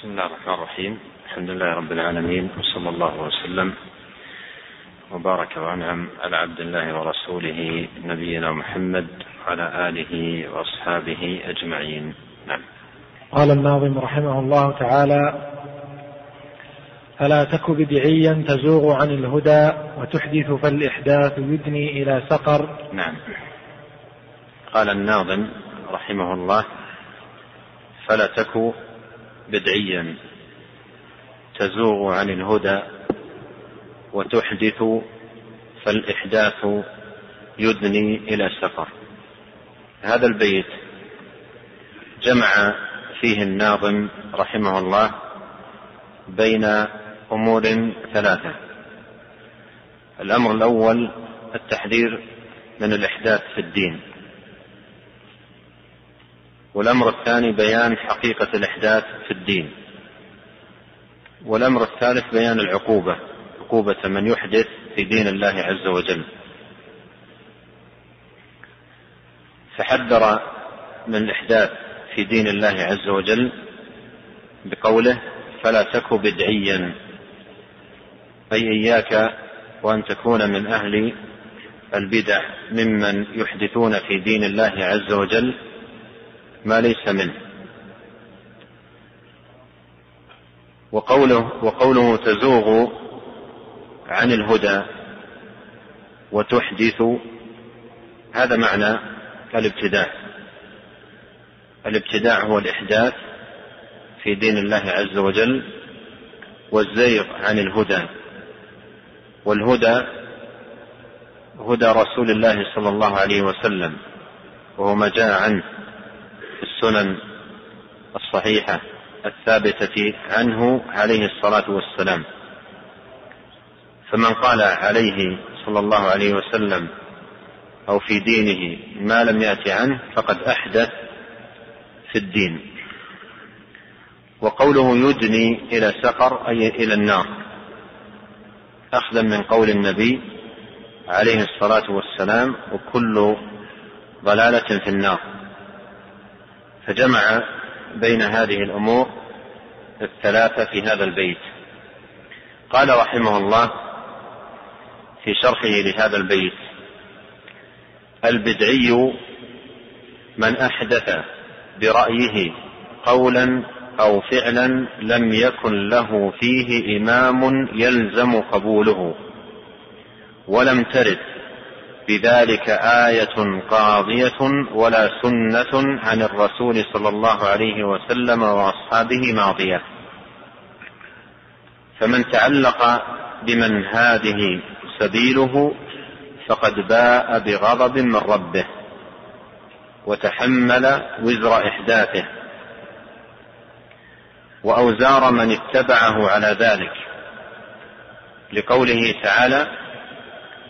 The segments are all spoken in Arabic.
بسم الله الرحمن الرحيم. الحمد لله رب العالمين وصلى الله وسلم وبارك وأنعم على عبد الله ورسوله نبينا محمد وعلى آله وأصحابه أجمعين. نعم. قال الناظم رحمه الله تعالى فلا تك بدعيا تزوغ عن الهدى وتحدث فالإحداث يدني إلى سقر. نعم. قال الناظم رحمه الله فلا تك بدعيا تزوغ عن الهدى وتحدث فالإحداث يدني إلى سفر هذا البيت جمع فيه الناظم رحمه الله بين أمور ثلاثة. الأمر الأول التحذير من الإحداث في الدين. والأمر الثاني بيان حقيقة الإحداث في الدين. والأمر الثالث بيان العقوبة عقوبة من يحدث في دين الله عز وجل. فحذر من الإحداث في دين الله عز وجل بقوله فلا تك بدعيا أي إياك وأن تكون من أهل البدع ممن يحدثون في دين الله عز وجل ما ليس منه. وقوله وقوله تزوغ عن الهدى وتحدث هذا معنى الابتداع. الابتداع هو الإحداث في دين الله عز وجل والزيغ عن الهدى. والهدى هدى رسول الله صلى الله عليه وسلم وهو ما جاء عنه. السنن الصحيحة الثابتة عنه عليه الصلاة والسلام. فمن قال عليه صلى الله عليه وسلم أو في دينه ما لم يأت عنه فقد أحدث في الدين. وقوله يدني إلى سقر أي إلى النار. أخذا من قول النبي عليه الصلاة والسلام وكل ضلالة في النار. فجمع بين هذه الأمور الثلاثة في هذا البيت. قال رحمه الله في شرحه لهذا البيت البدعي من أحدث برأيه قولا أو فعلا لم يكن له فيه إمام يلزم قبوله ولم ترد بذلك آية قاضية ولا سنة عن الرسول صلى الله عليه وسلم وأصحابه ماضية. فمن تعلق بمن هذه سبيله فقد باء بغضب من ربه وتحمل وزر إحداثه وأوزار من اتبعه على ذلك. لقوله تعالى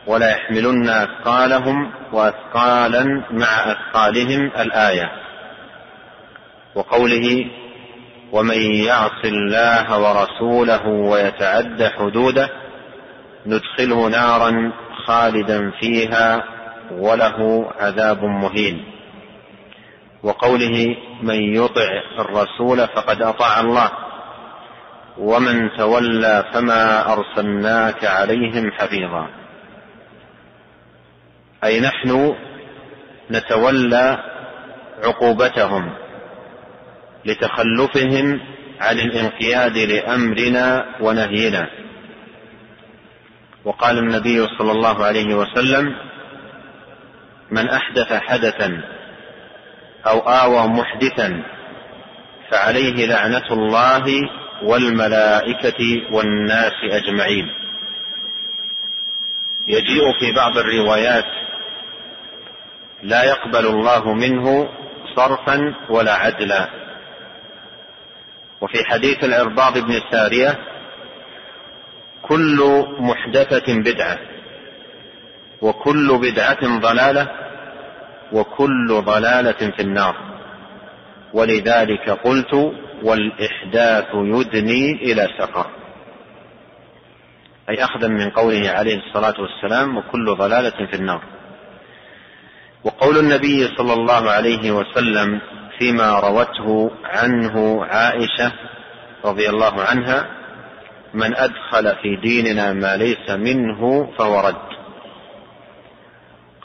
ولا يحملن أثقالهم وأثقالا مع أثقالهم الآية. وقوله ومن يعص الله ورسوله ويتعد حدوده ندخله نارا خالدا فيها وله عذاب مهين. وقوله من يطع الرسول فقد أطاع الله. ومن تولى فما أرسلناك عليهم حفيظا. أي نحن نتولى عقوبتهم لتخلفهم عن الانقياد لأمرنا ونهينا. وقال النبي صلى الله عليه وسلم من أحدث حدثا أو آوى محدثا فعليه لعنة الله والملائكة والناس أجمعين. يجيء في بعض الروايات لا يقبل الله منه صرفا ولا عدلا. وفي حديث العرباض بن ساريه كل محدثة بدعة وكل بدعة ضلالة وكل ضلالة في النار. ولذلك قلت والإحداث يدني إلى سقر. أي اخذا من قوله عليه الصلاة والسلام وكل ضلالة في النار. وقول النبي صلى الله عليه وسلم فيما روته عنه عائشة رضي الله عنها من أدخل في ديننا ما ليس منه فهو رد.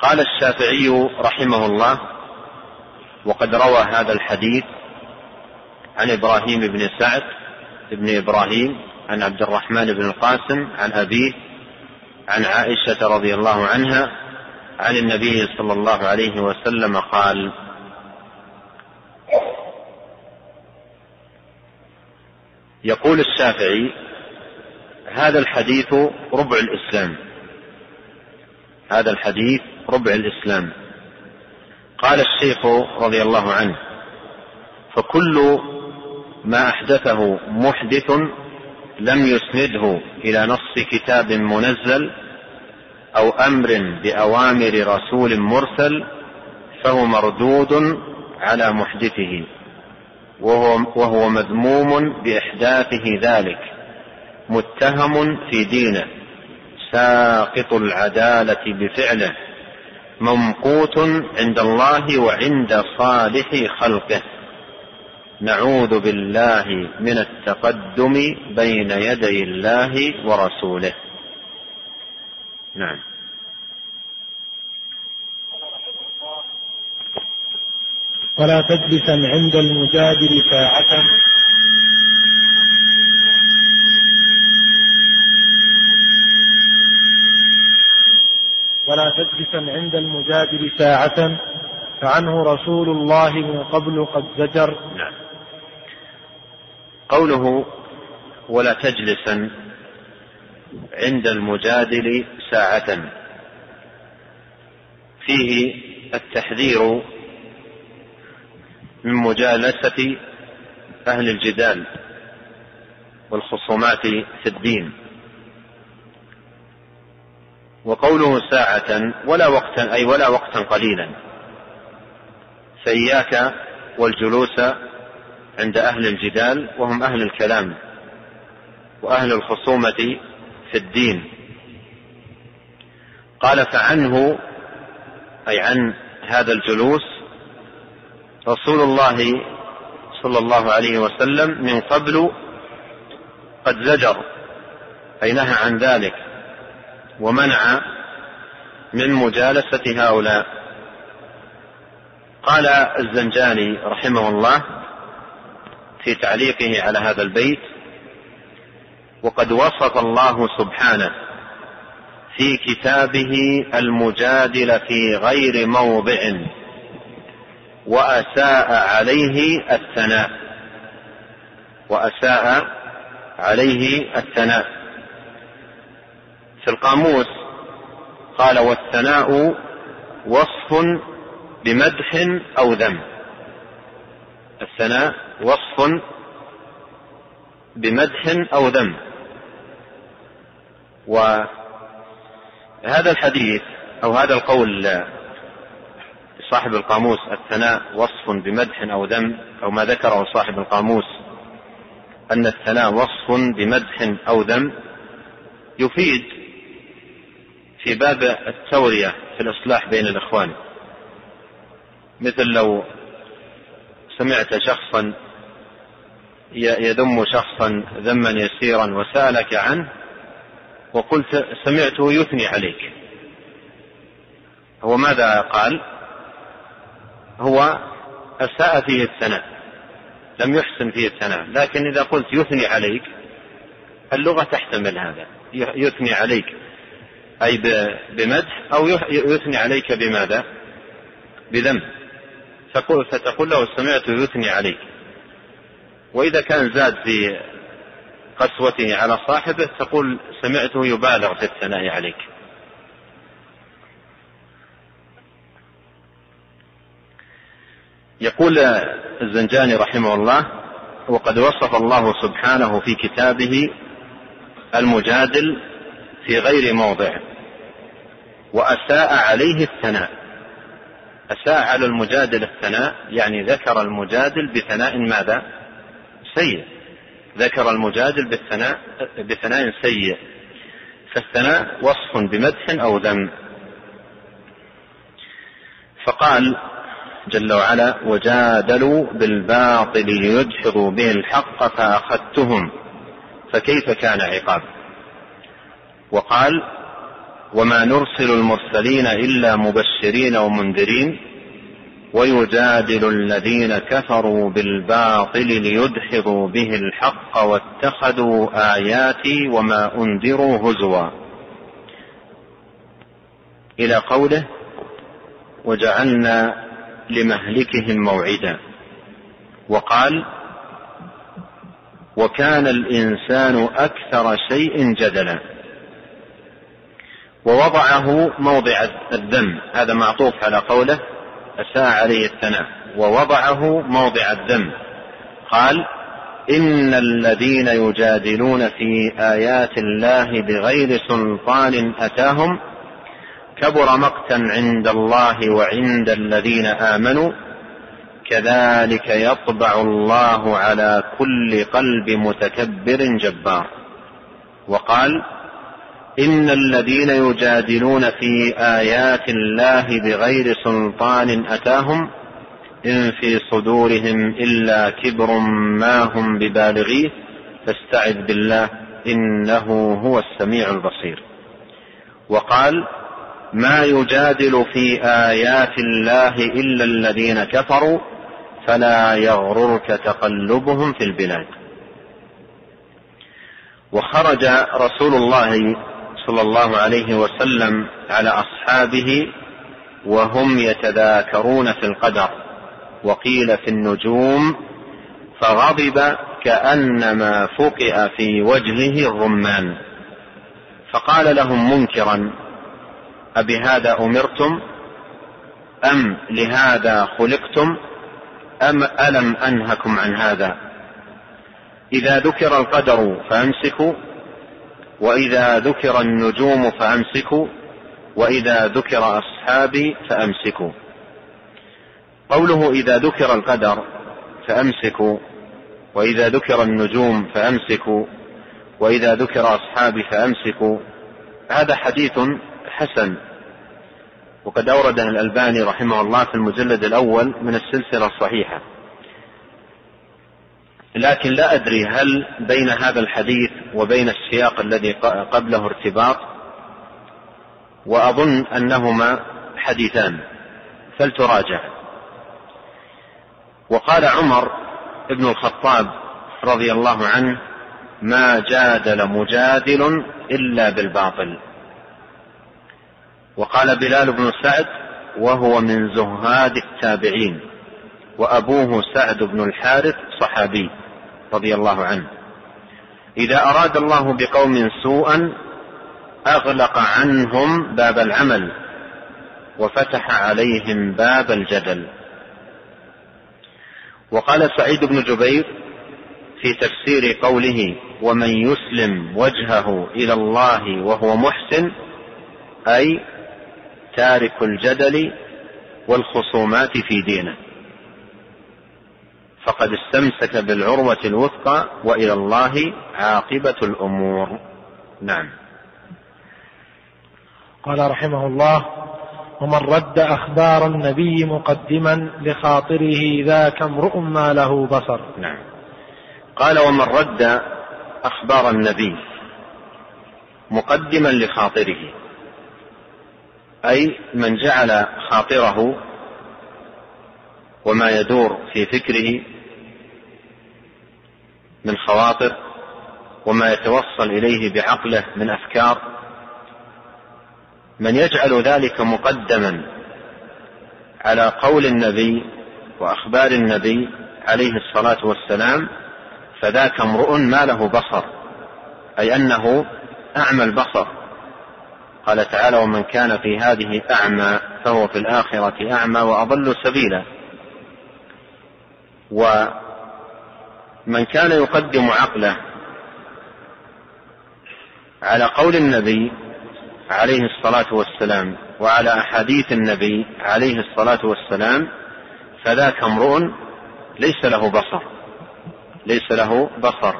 قال الشافعي رحمه الله وقد روى هذا الحديث عن إبراهيم بن سعد بن إبراهيم عن عبد الرحمن بن القاسم عن أبيه عن عائشة رضي الله عنها عن النبي صلى الله عليه وسلم قال يقول الشافعي هذا الحديث ربع الإسلام. هذا الحديث ربع الإسلام. قال الشيخ رضي الله عنه فكل ما أحدثه محدث لم يسنده إلى نص كتاب منزل أو أمر بأوامر رسول مرسل فهو مردود على محدثه وهو, وهو مذموم بإحداثه ذلك متهم في دينه ساقط العدالة بفعله ممقوت عند الله وعند صالح خلقه. نعوذ بالله من التقدم بين يدي الله ورسوله. نعم. ولا تجلسا عند المجادل ساعة. ولا تجلسا عند المجادل ساعة. فعنه رسول الله من قبل قد زجر. نعم. قوله ولا تجلسا عند المجادل ساعة. فيه التحذير من مجالسة أهل الجدال والخصومات في الدين. وقوله ساعة ولا وقتا أي ولا وقتا قليلا. فإياك والجلوس عند أهل الجدال وهم أهل الكلام وأهل الخصومة في الدين. قال فعنه أي عن هذا الجلوس رسول الله صلى الله عليه وسلم من قبل قد زجر أي نهى عن ذلك ومنع من مجالسة هؤلاء. قال الزنجاني رحمه الله في تعليقه على هذا البيت وقد وصف الله سبحانه في كتابه المجادل في غير موضع وأساء عليه الثناء. وأساء عليه الثناء. في القاموس قال والثناء وصف بمدح أو ذم. الثناء وصف بمدح أو ذم. وهذا الحديث أو هذا القول صاحب القاموس الثناء وصف بمدح أو ذم أو ما ذكره صاحب القاموس أن الثناء وصف بمدح أو ذم يفيد في باب التورية في الإصلاح بين الإخوان. مثل لو سمعت شخصا يذم شخصا ذما يسيرا وسألك عنه وقلت سمعته يثني عليك. هو ماذا قال؟ هو أساء فيه الثناء لم يحسن فيه الثناء لكن إذا قلت يثني عليك اللغة تحتمل هذا يثني عليك أي بمدح أو يثني عليك بماذا؟ بذنب. تقول فتقول له سمعت يثني عليك. وإذا كان زاد في قسوته على صاحبه تقول سمعته يبالغ في الثناء عليك. يقول الزنجاني رحمه الله وقد وصف الله سبحانه في كتابه المجادل في غير موضع وأساء عليه الثناء. أساء على المجادل الثناء يعني ذكر المجادل بثناء ماذا؟ سيء. ذكر المجادل بالثناء بثناء سيء. فالثناء وصف بمدح أو ذم. فقال جل وعلا وجادلوا بالباطل ليدحضوا به الحق فأخذتهم فكيف كان عقاب؟ وقال وما نرسل المرسلين إلا مبشرين ومنذرين ويجادل الذين كفروا بالباطل ليدحضوا به الحق واتخذوا آياتي وما أنذروا هزوا. إلى قوله وجعلنا لمهلكهم موعدا. وقال وكان الإنسان أكثر شيء جدلا. ووضعه موضع الذم هذا معطوف على قوله أساء عليه الثناء ووضعه موضع الذم قال إن الذين يجادلون في آيات الله بغير سلطان أتاهم كبر مقتا عند الله وعند الذين آمنوا كذلك يطبع الله على كل قلب متكبر جبار. وقال إن الذين يجادلون في آيات الله بغير سلطان أتاهم إن في صدورهم إلا كبر ما هم ببالغيه فاستعذ بالله إنه هو السميع البصير. وقال ما يجادل في آيات الله إلا الذين كفروا فلا يغررك تقلبهم في البلاد. وخرج رسول الله صلى الله عليه وسلم على أصحابه وهم يتذاكرون في القدر وقيل في النجوم فغضب كأنما فقئ في وجهه الرمان. فقال لهم منكرا أبهذا أمرتم؟ أم لهذا خلقتم؟ أم ألم أنهكم عن هذا؟ إذا ذكر القدر فأمسكوا وإذا ذكر النجوم فأمسكوا وإذا ذكر أصحابي فأمسكوا. قوله إذا ذكر القدر فأمسكوا وإذا ذكر النجوم فأمسكوا وإذا ذكر أصحابي فأمسكوا. هذا حديث حسن. وقد أورده الألباني رحمه الله في المجلد الأول من السلسلة الصحيحة. لكن لا أدري هل بين هذا الحديث وبين السياق الذي قبله ارتباط وأظن أنهما حديثان فلتراجع. وقال عمر بن الخطاب رضي الله عنه ما جادل مجادل إلا بالباطل. وقال بلال بن سعد وهو من زهاد التابعين وأبوه سعد بن الحارث صحابي. رضي الله عنه. إذا أراد الله بقوم سوءا أغلق عنهم باب العمل وفتح عليهم باب الجدل. وقال سعيد بن جبير في تفسير قوله ومن يسلم وجهه إلى الله وهو محسن أي تارك الجدل والخصومات في دينه. فقد استمسك بالعروة الوثقى وإلى الله عاقبة الأمور. نعم. قال رحمه الله ومن رد أخبار النبي مقدما لخاطره ذاك امرؤ ما له بصر. نعم. قال ومن رد أخبار النبي مقدما لخاطره. أي من جعل خاطره وما يدور في فكره من خواطر وما يتوصل إليه بعقله من أفكار. من يجعل ذلك مقدما على قول النبي وأخبار النبي عليه الصلاة والسلام فذاك امرؤ ما له بصر أي أنه أعمى البصر. قال تعالى ومن كان في هذه أعمى فهو في الآخرة أعمى وأضل سبيلا. ومن كان يقدم عقله على قول النبي عليه الصلاة والسلام وعلى أحاديث النبي عليه الصلاة والسلام فذاك امرؤ ليس له بصر ليس له بصر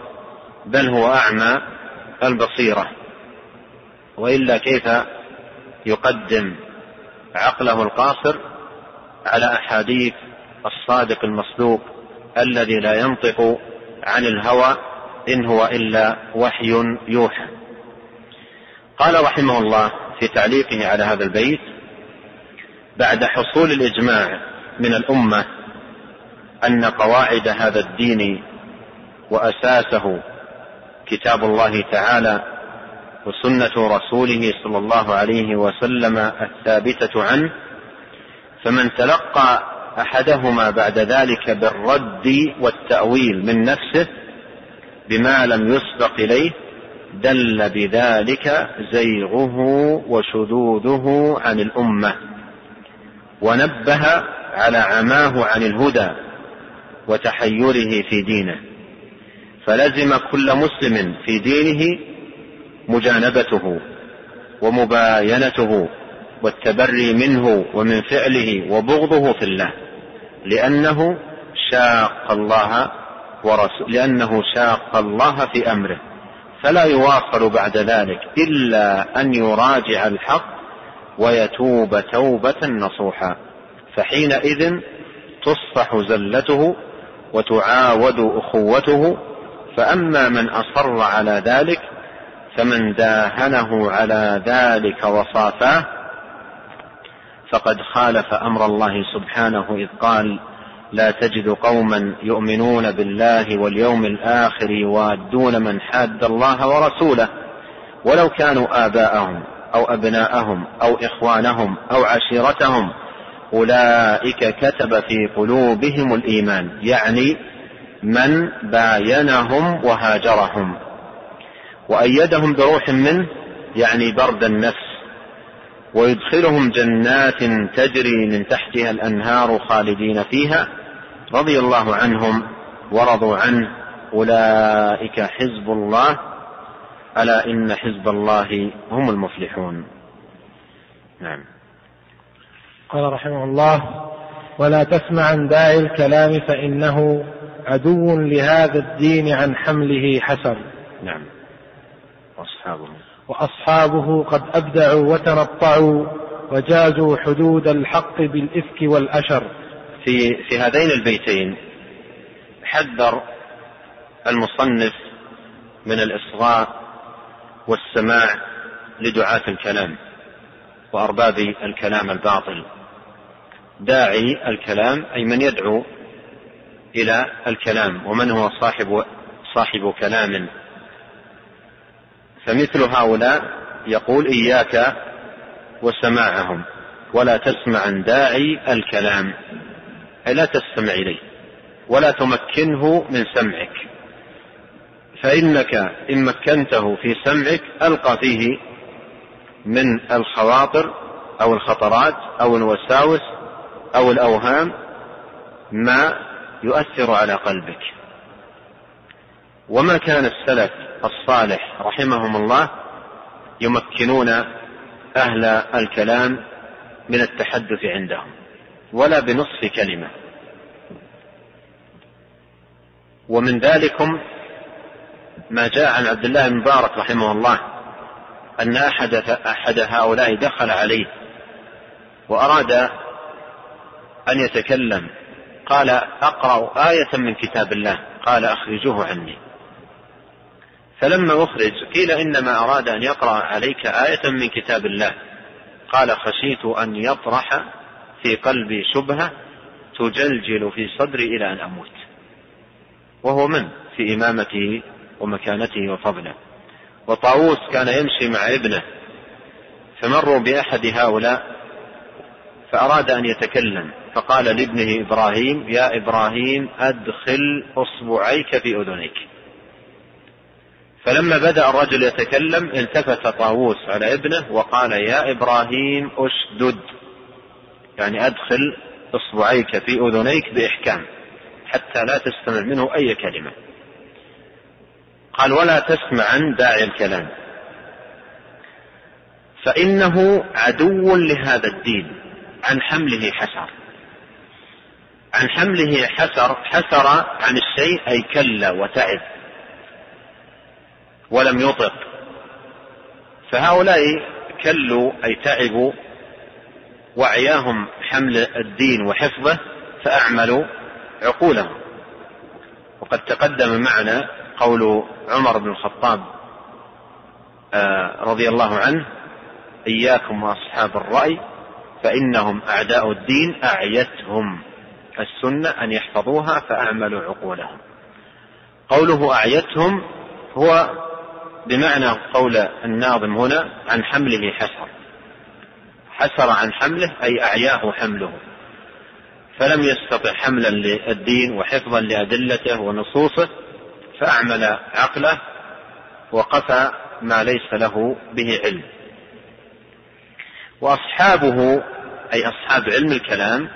بل هو أعمى البصيرة وإلا كيف يقدم عقله القاصر على أحاديث الصادق المصدوق الذي لا ينطق عن الهوى إن هو إلا وحي يوحى. قال رحمه الله في تعليقه على هذا البيت بعد حصول الإجماع من الأمة أن قواعد هذا الدين وأساسه كتاب الله تعالى وسنة رسوله صلى الله عليه وسلم الثابتة عنه فمن تلقى أحدهما بعد ذلك بالرد والتأويل من نفسه بما لم يسبق إليه دل بذلك زيغه وشذوذه عن الأمة ونبه على عماه عن الهدى وتحيره في دينه فلزم كل مسلم في دينه مجانبته ومباينته والتبري منه ومن فعله وبغضه في الله. لأنه شاق الله ورسول لأنه شاق الله في أمره. فلا يواصل بعد ذلك إلا أن يراجع الحق ويتوب توبة نصوحا. فحينئذ تصفح زلته وتعاود أخوته فأما من أصر على ذلك فمن داهنه على ذلك وصافاه فقد خالف أمر الله سبحانه إذ قال لا تجد قوما يؤمنون بالله واليوم الآخر يوادون من حاد الله ورسوله ولو كانوا آباءهم أو أبناءهم أو إخوانهم أو عشيرتهم أولئك كتب في قلوبهم الإيمان يعني من باينهم وهاجرهم. وأيدهم بروح منه يعني برد النفس. ويدخلهم جنات تجري من تحتها الأنهار خالدين فيها رضي الله عنهم ورضوا عنه. أولئك حزب الله ألا إن حزب الله هم المفلحون. نعم. قال رحمه الله ولا تسمع عن داعي الكلام فإنه عدو لهذا الدين عن حمله حسر نعم. وأصحابه. وأصحابه قد أبدعوا وتنطعوا وجازوا حدود الحق بالإفك والأشر. في في هذين البيتين حذر المصنف من الإصغاء والسماع لدعاة الكلام وأرباب الكلام الباطل. داعي الكلام أي من يدعو إلى الكلام ومن هو صاحب صاحب كلام. فمثل هؤلاء يقول إياك وسماعهم ولا تسمع عن داعي الكلام أي لا تستمع إليه ولا تمكنه من سمعك. فإنك إن مكنته في سمعك ألقى فيه من الخواطر أو الخطرات أو الوساوس أو الأوهام ما يؤثر على قلبك. وما كان السلف الصالح رحمهم الله يمكنون أهل الكلام من التحدث عندهم ولا بنصف كلمة. ومن ذلكم ما جاء عن عبد الله بن مبارك رحمه الله أن أحد أحد هؤلاء دخل عليه وأراد أن يتكلم قال أقرأ آية من كتاب الله. قال أخرجوه عني. فلما أخرج قيل إنما أراد أن يقرأ عليك آية من كتاب الله. قال خشيت أن يطرح في قلبي شبهة تجلجل في صدري إلى أن أموت. وهو من؟ في إمامته ومكانته وفضله. وطاووس كان يمشي مع ابنه فمروا بأحد هؤلاء فأراد أن يتكلم. فقال لابنه إبراهيم يا إبراهيم أدخل أصبعيك في أذنيك فلما بدأ الرجل يتكلم التفت طاووس على ابنه وقال يا إبراهيم أشدد. يعني أدخل إصبعيك في أذنيك بإحكام حتى لا تستمع منه أي كلمة. قال ولا تسمع عن داعي الكلام. فإنه عدو لهذا الدين عن حمله حسر. عن حمله حسر حسر عن الشيء أي كلا وتعب. ولم يطق. فهؤلاء كلوا أي تعبوا وعياهم حمل الدين وحفظه فأعملوا عقولهم. وقد تقدم معنا قول عمر بن الخطاب آه، رضي الله عنه إياكم وأصحاب الرأي فإنهم أعداء الدين أعيتهم السنة أن يحفظوها فأعملوا عقولهم. قوله أعيتهم هو بمعنى قول الناظم هنا عن حمله حسر حسر عن حمله أي أعياه حمله. فلم يستطع حملا للدين وحفظا لأدلته ونصوصه فأعمل عقله وقفى ما ليس له به علم. وأصحابه أي أصحاب علم الكلام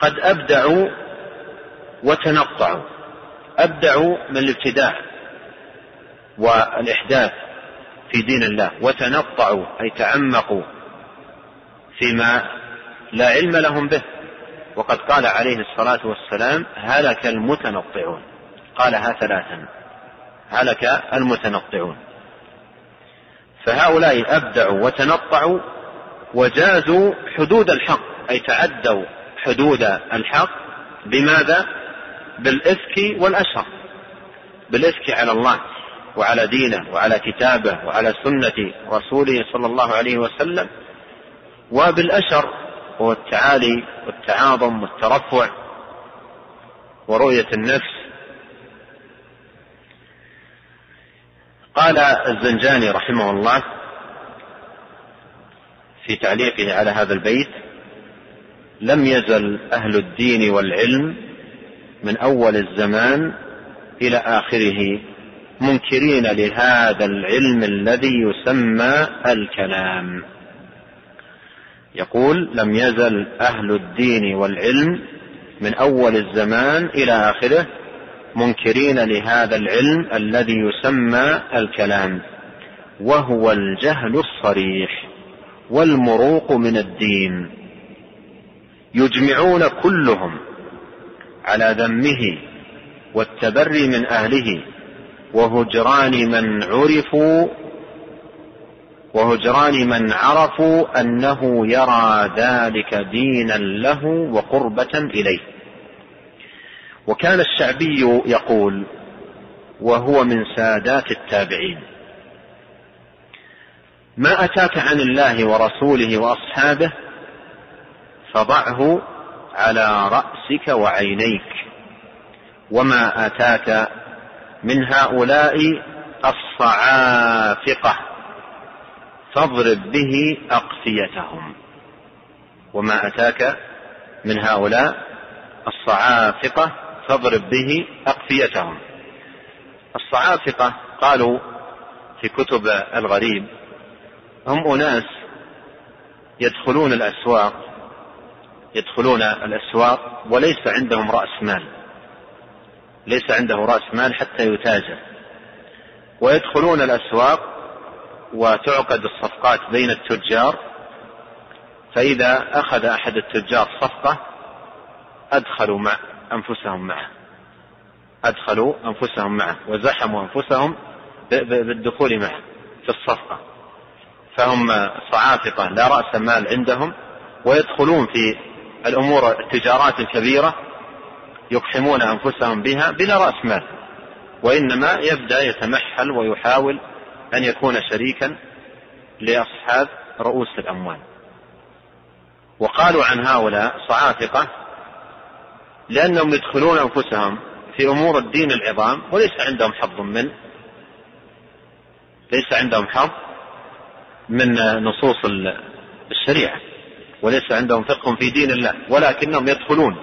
قد أبدعوا وتنطعوا. أبدعوا من الابتداع. والإحداث في دين الله وتنطعوا أي تعمقوا فيما لا علم لهم به. وقد قال عليه الصلاة والسلام هلك المتنطعون. قالها ثلاثا هلك المتنطعون. فهؤلاء أبدعوا وتنطعوا وجازوا حدود الحق أي تعدوا حدود الحق بماذا؟ بالإفك والأشر. بالإفك على الله وعلى دينه وعلى كتابه وعلى سنة رسوله صلى الله عليه وسلم. وبالأشر هو التعالي والتعاظم والترفع ورؤية النفس. قال الزنجاني رحمه الله في تعليقه على هذا البيت لم يزل أهل الدين والعلم من أول الزمان إلى آخره منكرين لهذا العلم الذي يسمى الكلام. يقول لم يزل أهل الدين والعلم من أول الزمان إلى آخره منكرين لهذا العلم الذي يسمى الكلام وهو الجهل الصريح والمروق من الدين. يجمعون كلهم على ذمه والتبري من أهله وهجران من عرفوا وهجران من عرفوا أنه يرى ذلك دينا له وقربة إليه. وكان الشعبي يقول وهو من سادات التابعين. ما أتاك عن الله ورسوله وأصحابه فضعه على رأسك وعينيك وما أتاك من هؤلاء الصعافقة. فاضرب به اقفيتهم وما أتاك من هؤلاء الصعافقة فاضرب به اقفيتهم الصعافقة قالوا في كتب الغريب هم أناس يدخلون الأسواق يدخلون الأسواق وليس عندهم رأس مال. ليس عنده رأس مال حتى يتاجر. ويدخلون الأسواق وتعقد الصفقات بين التجار. فإذا أخذ أحد التجار صفقة أدخلوا مع أنفسهم معه. أدخلوا أنفسهم معه وزحموا أنفسهم بالدخول معه في الصفقة. فهم صعافقة لا رأس مال عندهم ويدخلون في الأمور التجارات الكبيرة يقحمون أنفسهم بها بلا رأس مال وإنما يبدأ يتمحل ويحاول أن يكون شريكا لأصحاب رؤوس الأموال. وقالوا عن هؤلاء صعافقة لأنهم يدخلون أنفسهم في أمور الدين العظام وليس عندهم حظ من ليس عندهم حظ من نصوص الشريعة وليس عندهم فقه في دين الله ولكنهم يدخلون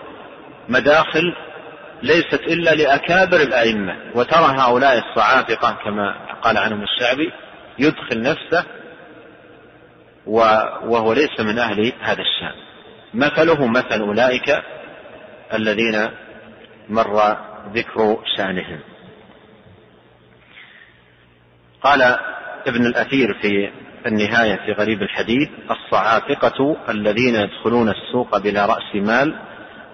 مداخل ليست إلا لأكابر الأئمة وترى هؤلاء الصعافقة كما قال عنهم الشعبي يدخل نفسه وهو ليس من أهل هذا الشأن. مثله مثل أولئك الذين مر ذكر شأنهم. قال ابن الأثير في النهاية في غريب الحديث الصعافقة الذين يدخلون السوق بلا رأس مال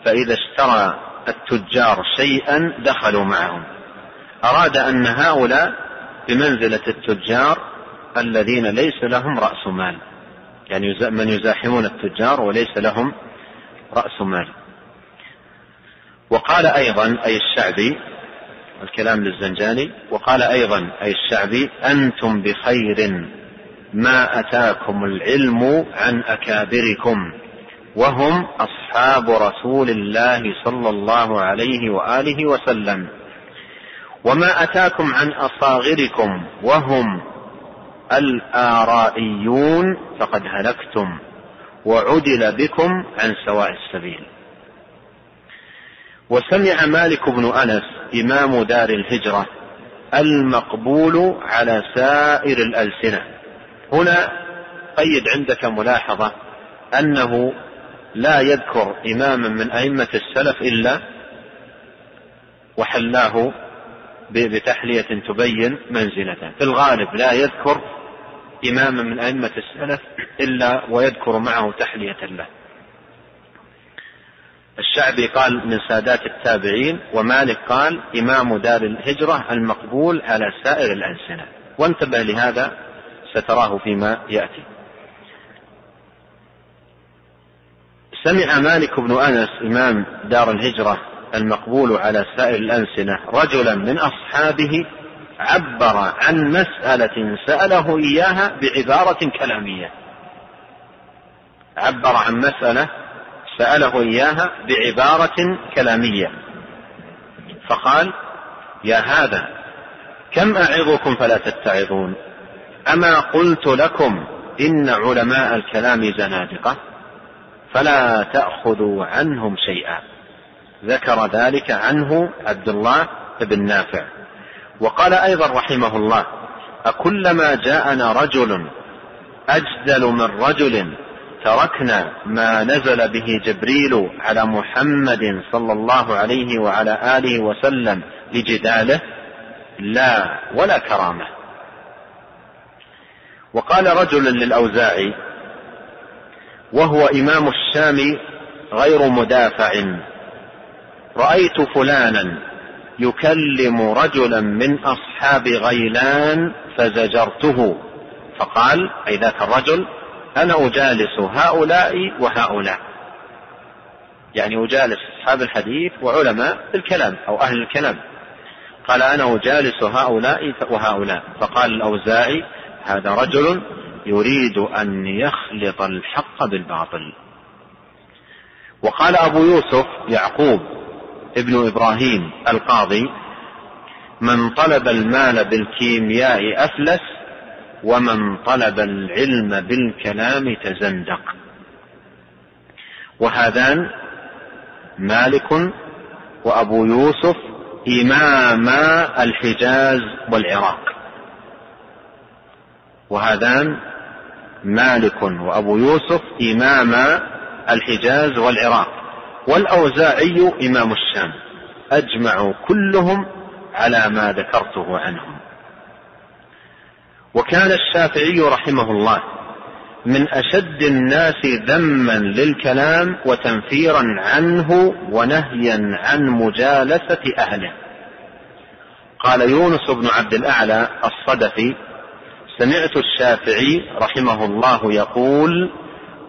فإذا اشترى التجار شيئا دخلوا معهم. أراد أن هؤلاء بمنزلة التجار الذين ليس لهم رأس مال. يعني من يزاحمون التجار وليس لهم رأس مال. وقال أيضا أي الشعبي الكلام للزنجاني وقال أيضا أي الشعبي أنتم بخير ما أتاكم العلم عن أكابركم. وهم أصحاب رسول الله صلى الله عليه وآله وسلم. وما أتاكم عن أصاغركم وهم الآرائيون فقد هلكتم وعدل بكم عن سواء السبيل. وسمع مالك بن أنس إمام دار الهجرة المقبول على سائر الألسنة. هنا قيد عندك ملاحظة أنه لا يذكر إماما من أئمة السلف إلا وحلاه بتحلية تبين منزلته. في الغالب لا يذكر إماما من أئمة السلف إلا ويذكر معه تحلية له. الشعبي قال من سادات التابعين ومالك قال إمام دار الهجرة المقبول على سائر الألسنة. وانتبه لهذا ستراه فيما يأتي. سمع مالك بن أنس إمام دار الهجرة المقبول على سائر الألسنة رجلا من أصحابه عبر عن مسألة سأله إياها بعبارة كلامية. عبر عن مسألة سأله إياها بعبارة كلامية. فقال يا هذا كم أعظكم فلا تتعظون؟ أما قلت لكم إن علماء الكلام زنادقة. فلا تأخذوا عنهم شيئا. ذكر ذلك عنه عبد الله بن نافع. وقال أيضا رحمه الله أكلما جاءنا رجل أجدل من رجل تركنا ما نزل به جبريل على محمد صلى الله عليه وعلى آله وسلم لجداله لا ولا كرامة. وقال رجل للأوزاعي وهو إمام الشام غير مدافع. رأيت فلانا يكلم رجلا من أصحاب غيلان فزجرته. فقال أي ذاك الرجل أنا أجالس هؤلاء وهؤلاء. يعني أجالس أصحاب الحديث وعلماء الكلام أو أهل الكلام. قال أنا أجالس هؤلاء وهؤلاء. فقال الأوزاعي هذا رجل يريد أن يخلط الحق بالباطل. وقال أبو يوسف يعقوب ابن إبراهيم القاضي من طلب المال بالكيمياء أفلس ومن طلب العلم بالكلام تزندق. وهذان مالك وأبو يوسف إماما الحجاز والعراق. وهذان مالك وأبو يوسف إماما الحجاز والعراق والأوزاعي إمام الشام أجمعوا كلهم على ما ذكرته عنهم. وكان الشافعي رحمه الله من أشد الناس ذما للكلام وتنفيرا عنه ونهيا عن مجالسة أهله. قال يونس بن عبد الأعلى الصدفي سمعت الشافعي رحمه الله يقول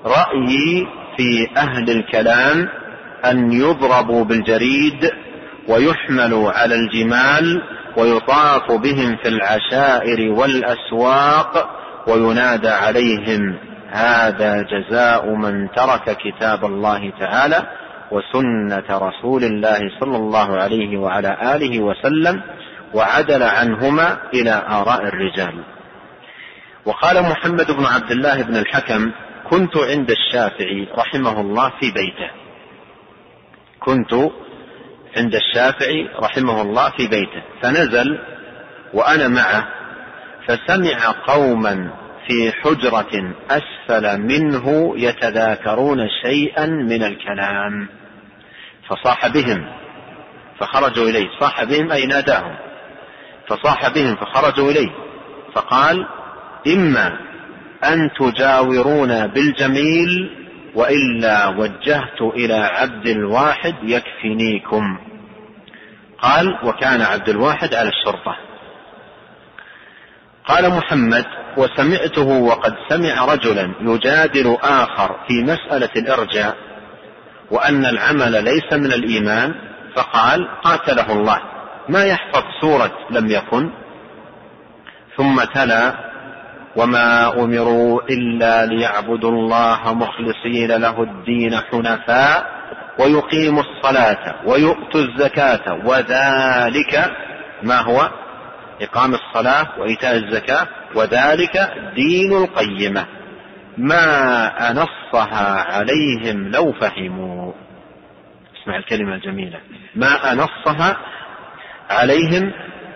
رأيي في أهل الكلام أن يضربوا بالجريد ويحملوا على الجمال ويطاف بهم في العشائر والأسواق وينادى عليهم هذا جزاء من ترك كتاب الله تعالى وسنة رسول الله صلى الله عليه وعلى آله وسلم وعدل عنهما إلى آراء الرجال. وقال محمد بن عبد الله بن الحكم كنت عند الشافعي رحمه الله في بيته. كنت عند الشافعي رحمه الله في بيته. فنزل وأنا معه فسمع قوما في حجرة أسفل منه يتذاكرون شيئا من الكلام. فصاح بهم فخرجوا إليه. صاح بهم أي ناداهم؟ فصاح بهم فخرجوا إليه. فقال إما أن تجاورون بالجميل وإلا وجهت إلى عبد الواحد يكفنيكم. قال وكان عبد الواحد على الشرطة. قال محمد وسمعته وقد سمع رجلا يجادل آخر في مسألة الإرجاء وأن العمل ليس من الإيمان فقال قاتله الله. ما يحفظ سورة لم يكن. ثم تلا وما امروا الا ليعبدوا الله مخلصين له الدين حنفاء ويقيموا الصلاه ويؤتوا الزكاه وذلك ما هو؟ اقام الصلاه وايتاء الزكاه وذلك دين القيمه ما انصها عليهم لو فهموا. اسمع الكلمة الجميلة. ما انصها عليهم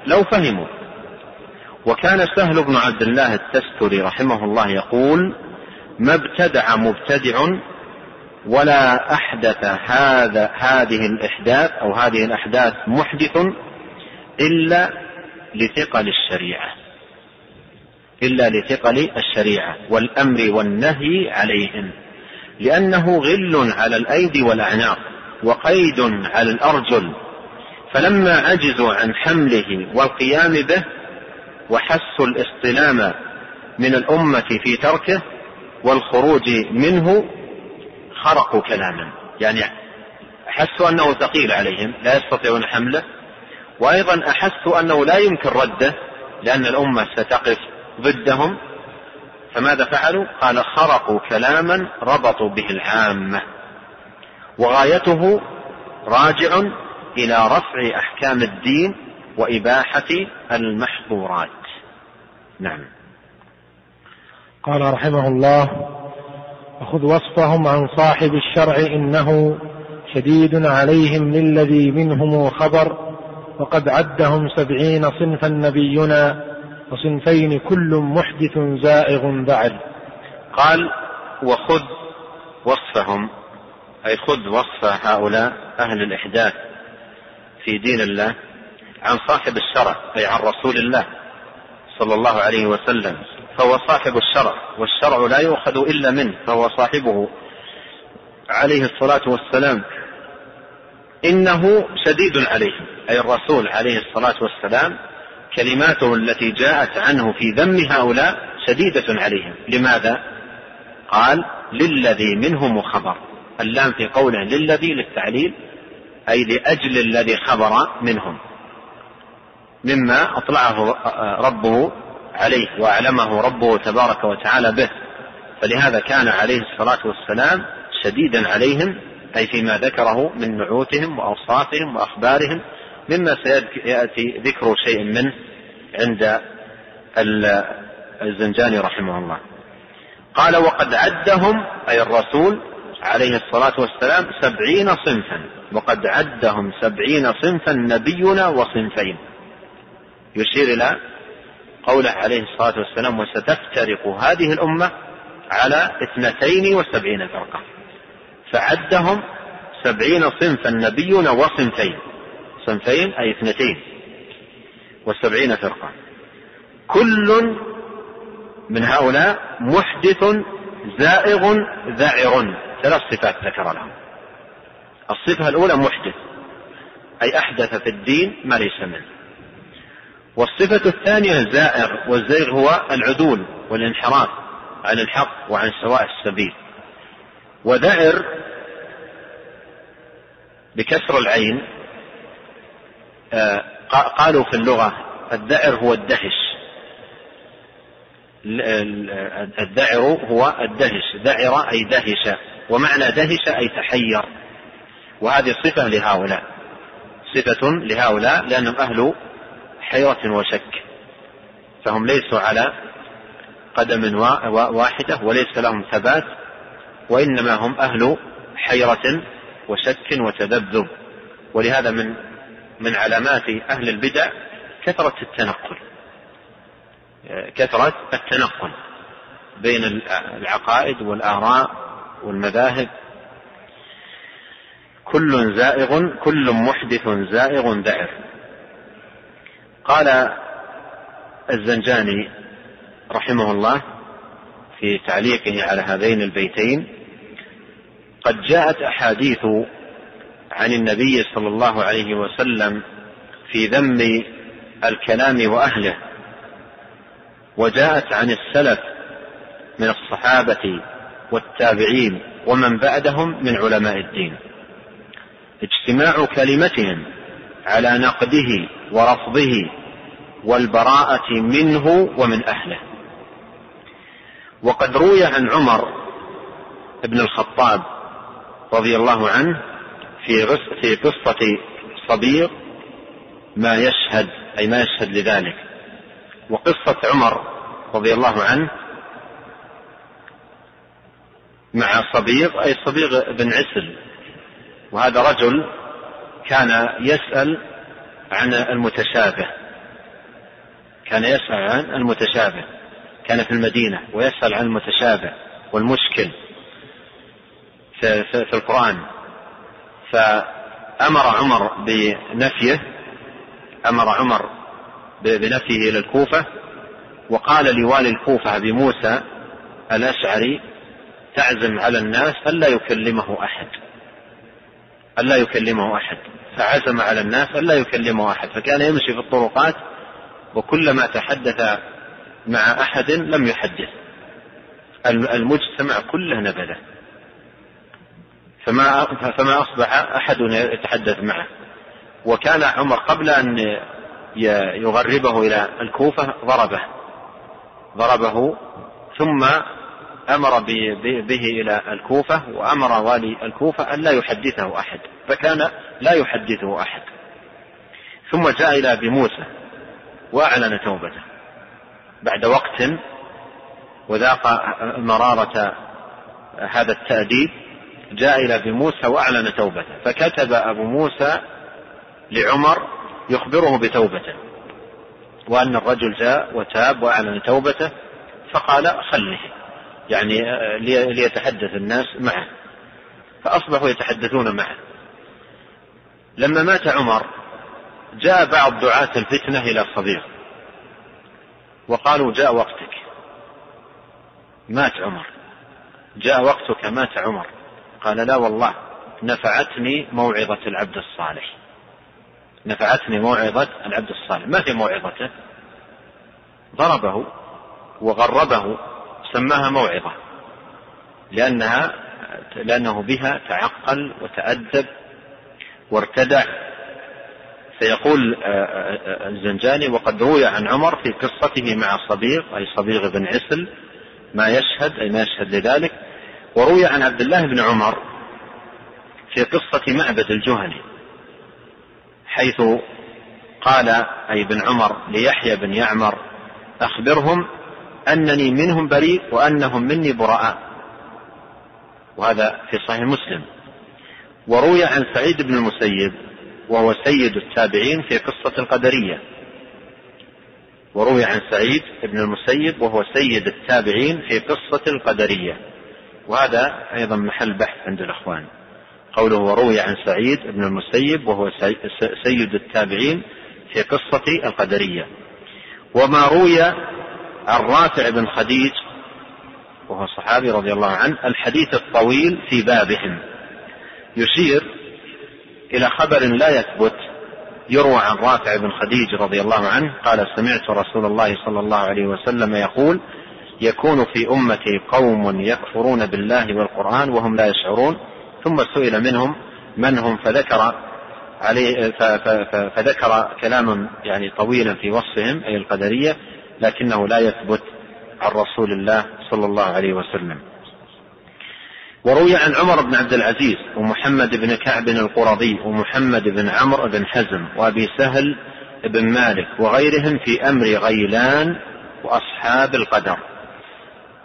لو فهموا. وكان سهل بن عبد الله التستري رحمه الله يقول ما ابتدع مبتدع ولا أحدث هذا هذه الإحداث أو هذه الأحداث محدث إلا لثقل الشريعة. إلا لثقل الشريعة والأمر والنهي عليهم. لأنه غل على الأيدي والأعناق وقيد على الأرجل. فلما عجزوا عن حمله والقيام به وحسوا الاستلام من الأمة في تركه والخروج منه خرقوا كلاما. يعني أحسوا أنه ثقيل عليهم لا يستطيعون حمله. وأيضا أحسوا أنه لا يمكن رده لأن الأمة ستقف ضدهم. فماذا فعلوا؟ قال خرقوا كلاما ربطوا به العامة. وغايته راجع إلى رفع أحكام الدين وإباحة المحظورات. نعم. قال رحمه الله وخذ وصفهم عن صاحب الشرع إنه شديد عليهم للذي منهم خبر وقد عدهم سبعين صنفا نبينا وصنفين كل محدث زائغ بعد. قال وخذ وصفهم أي خذ وصف هؤلاء أهل الإحداث في دين الله عن صاحب الشرع أي عن رسول الله. صلى الله عليه وسلم فهو صاحب الشرع والشرع لا يؤخذ إلا منه فهو صاحبه. عليه الصلاة والسلام. إنه شديد عليهم أي الرسول عليه الصلاة والسلام كلماته التي جاءت عنه في ذم هؤلاء شديدة عليهم. لماذا؟ قال للذي منهم خبر. اللام في قوله للذي للتعليل أي لأجل الذي خبر منهم. مما أطلعه ربه عليه وأعلمه ربه تبارك وتعالى به. فلهذا كان عليه الصلاة والسلام شديدا عليهم أي فيما ذكره من نعوتهم وأوصافهم وأخبارهم مما سيأتي ذكر شيء منه عند الزنجاني رحمه الله. قال وقد عدهم أي الرسول عليه الصلاة والسلام سبعين صنفا وقد عدهم سبعين صنفا نبينا وصنفين يشير إلى قوله عليه الصلاة والسلام وستفترق هذه الأمة على اثنتين وسبعين فرقة. فعدهم سبعين صنفا نبيون وصنفين. صنفين أي اثنتين وسبعين فرقة. كل من هؤلاء محدث زائغ ذعر ثلاث صفات ذكر لهم. الصفة الأولى محدث أي أحدث في الدين ما ليس منه. والصفة الثانية زائر والزيغ هو العدول والانحراف عن الحق وعن سواء السبيل. ودائر بكسر العين آه، قالوا في اللغة الدعر هو الدهش. الدعر هو الدهش دعر أي دهش. ومعنى دهش أي تحير. وهذه صفة لهؤلاء. صفة لهؤلاء لأنهم أهل حيرة وشك. فهم ليسوا على قدم واحدة وليس لهم ثبات وإنما هم أهل حيرة وشك وتذبذب. ولهذا من من علامات أهل البدع كثرة التنقل. كثرة التنقل بين العقائد والآراء والمذاهب. كل زائغ كل محدث زائغ دائر. قال الزنجاني رحمه الله في تعليقه على هذين البيتين قد جاءت أحاديث عن النبي صلى الله عليه وسلم في ذم الكلام وأهله وجاءت عن السلف من الصحابة والتابعين ومن بعدهم من علماء الدين. اجتماع كلمتهم على نقده ورفضه والبراءة منه ومن أهله. وقد روي عن عمر بن الخطاب رضي الله عنه في في قصة صبيغ ما يشهد أي ما يشهد لذلك. وقصة عمر رضي الله عنه مع صبيغ أي صبيغ بن عسل. وهذا رجل كان يسأل عن المتشابه. كان يسأل عن المتشابه. كان في المدينة ويسأل عن المتشابه والمشكل في, في, في القرآن. فأمر عمر بنفيه أمر عمر بنفيه إلى الكوفة وقال لوالي الكوفة أبي موسى الأشعري تعزم على الناس ألا يكلمه أحد. ألا يكلمه أحد فعزم على الناس ألا يكلمه أحد فكان يمشي في الطرقات وكلما تحدث مع أحد لم يحدث. المجتمع كله نبذه. فما فما أصبح أحد يتحدث معه. وكان عمر قبل أن يغربه إلى الكوفة ضربه. ضربه ثم أمر به إلى الكوفة وأمر والي الكوفة أن لا يحدثه أحد فكان لا يحدثه أحد. ثم جاء إلى أبي موسى وأعلن توبته. بعد وقت وذاق مرارة هذا التأديب جاء إلى أبي موسى وأعلن توبته. فكتب أبو موسى لعمر يخبره بتوبته. وأن الرجل جاء وتاب وأعلن توبته فقال خله. يعني ليتحدث الناس معه. فأصبحوا يتحدثون معه. لما مات عمر جاء بعض دعاة الفتنة إلى الصديق. وقالوا جاء وقتك. مات عمر. جاء وقتك مات عمر. قال لا والله نفعتني موعظة العبد الصالح. نفعتني موعظة العبد الصالح. ما في موعظته؟ ضربه وغربه سماها موعظة. لأنها لأنه بها تعقل وتأدب وارتدع. فيقول آه، آه، آه، الزنجاني وقد روي عن عمر في قصته مع صبيغ أي صبيغ بن عسل ما يشهد أي ما يشهد لذلك وروي عن عبد الله بن عمر في قصة معبد الجهني حيث قال أي بن عمر ليحيى بن يعمر أخبرهم أنني منهم بريء وأنهم مني براء. وهذا في صحيح مسلم. وروي عن سعيد بن المسيب وهو سيد التابعين في قصة القدرية. وروي عن سعيد بن المسيب وهو سيد التابعين في قصة القدرية. وهذا أيضا محل بحث عند الإخوان. قوله وروي عن سعيد بن المسيب وهو سيد التابعين في قصة القدرية. وما روي عن رافع بن خديج وهو صحابي رضي الله عنه الحديث الطويل في بابهم. يشير إلى خبر لا يثبت يروى عن رافع بن خديج رضي الله عنه قال سمعت رسول الله صلى الله عليه وسلم يقول يكون في أمتي قوم يكفرون بالله والقرآن وهم لا يشعرون ثم سئل منهم من هم فذكر عليه فذكر كلاما يعني طويلا في وصفهم أي القدرية لكنه لا يثبت عن رسول الله صلى الله عليه وسلم. وروي عن عمر بن عبد العزيز ومحمد بن كعب القرظي ومحمد بن عمرو بن حزم وأبي سهل بن مالك وغيرهم في أمر غيلان وأصحاب القدر.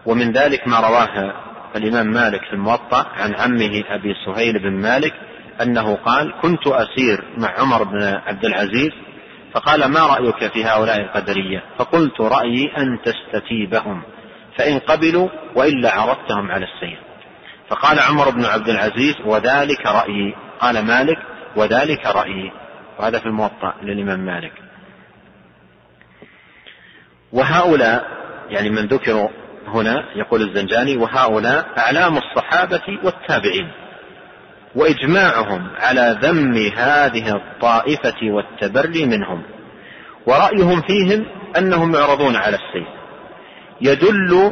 ومن ذلك ما رواه الإمام مالك في الموطأ عن عمه أبي سهيل بن مالك أنه قال كنت أسير مع عمر بن عبد العزيز فقال ما رأيك في هؤلاء القدرية؟ فقلت رأيي أن تستتيبهم فإن قبلوا وإلا عرضتهم على السير. فقال عمر بن عبد العزيز وذلك رأيي. قال مالك وذلك رأيي. وهذا في الموطأ للإمام مالك. وهؤلاء يعني من ذكروا هنا يقول الزنجاني وهؤلاء أعلام الصحابة والتابعين. وإجماعهم على ذم هذه الطائفة والتبري منهم. ورأيهم فيهم أنهم يعرضون على السيف. يدل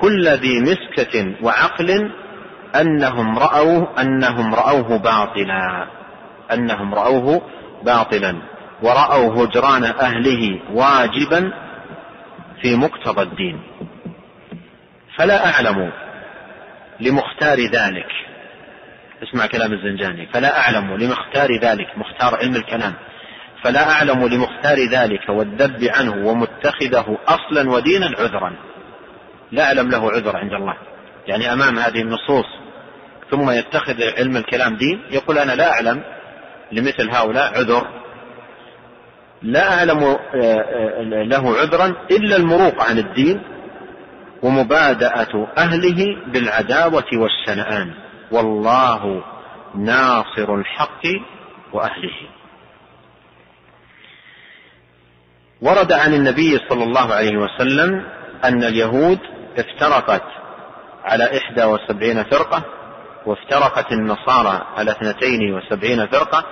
كل ذي مسكة وعقل أنهم رأوا أنهم رأوه باطلا. أنهم رأوه باطلا. ورأوا هجران أهله واجبا في مقتضى الدين. فلا أعلم لمختار ذلك. اسمع كلام الزنجاني. فلا أعلم لمختار ذلك مختار علم الكلام. فلا أعلم لمختار ذلك والذب عنه ومتخذه أصلا ودينا عذرا. لا أعلم له عذر عند الله. يعني أمام هذه النصوص ثم يتخذ علم الكلام دين يقول أنا لا أعلم لمثل هؤلاء عذر. لا أعلم آه، آه، له عذرا إلا المروق عن الدين ومبادأة أهله بالعداوة والشنآن. والله ناصر الحق وأهله. ورد عن النبي صلى الله عليه وسلم أن اليهود افترقت على إحدى وسبعين فرقة وافترقت النصارى على اثنتين وسبعين فرقة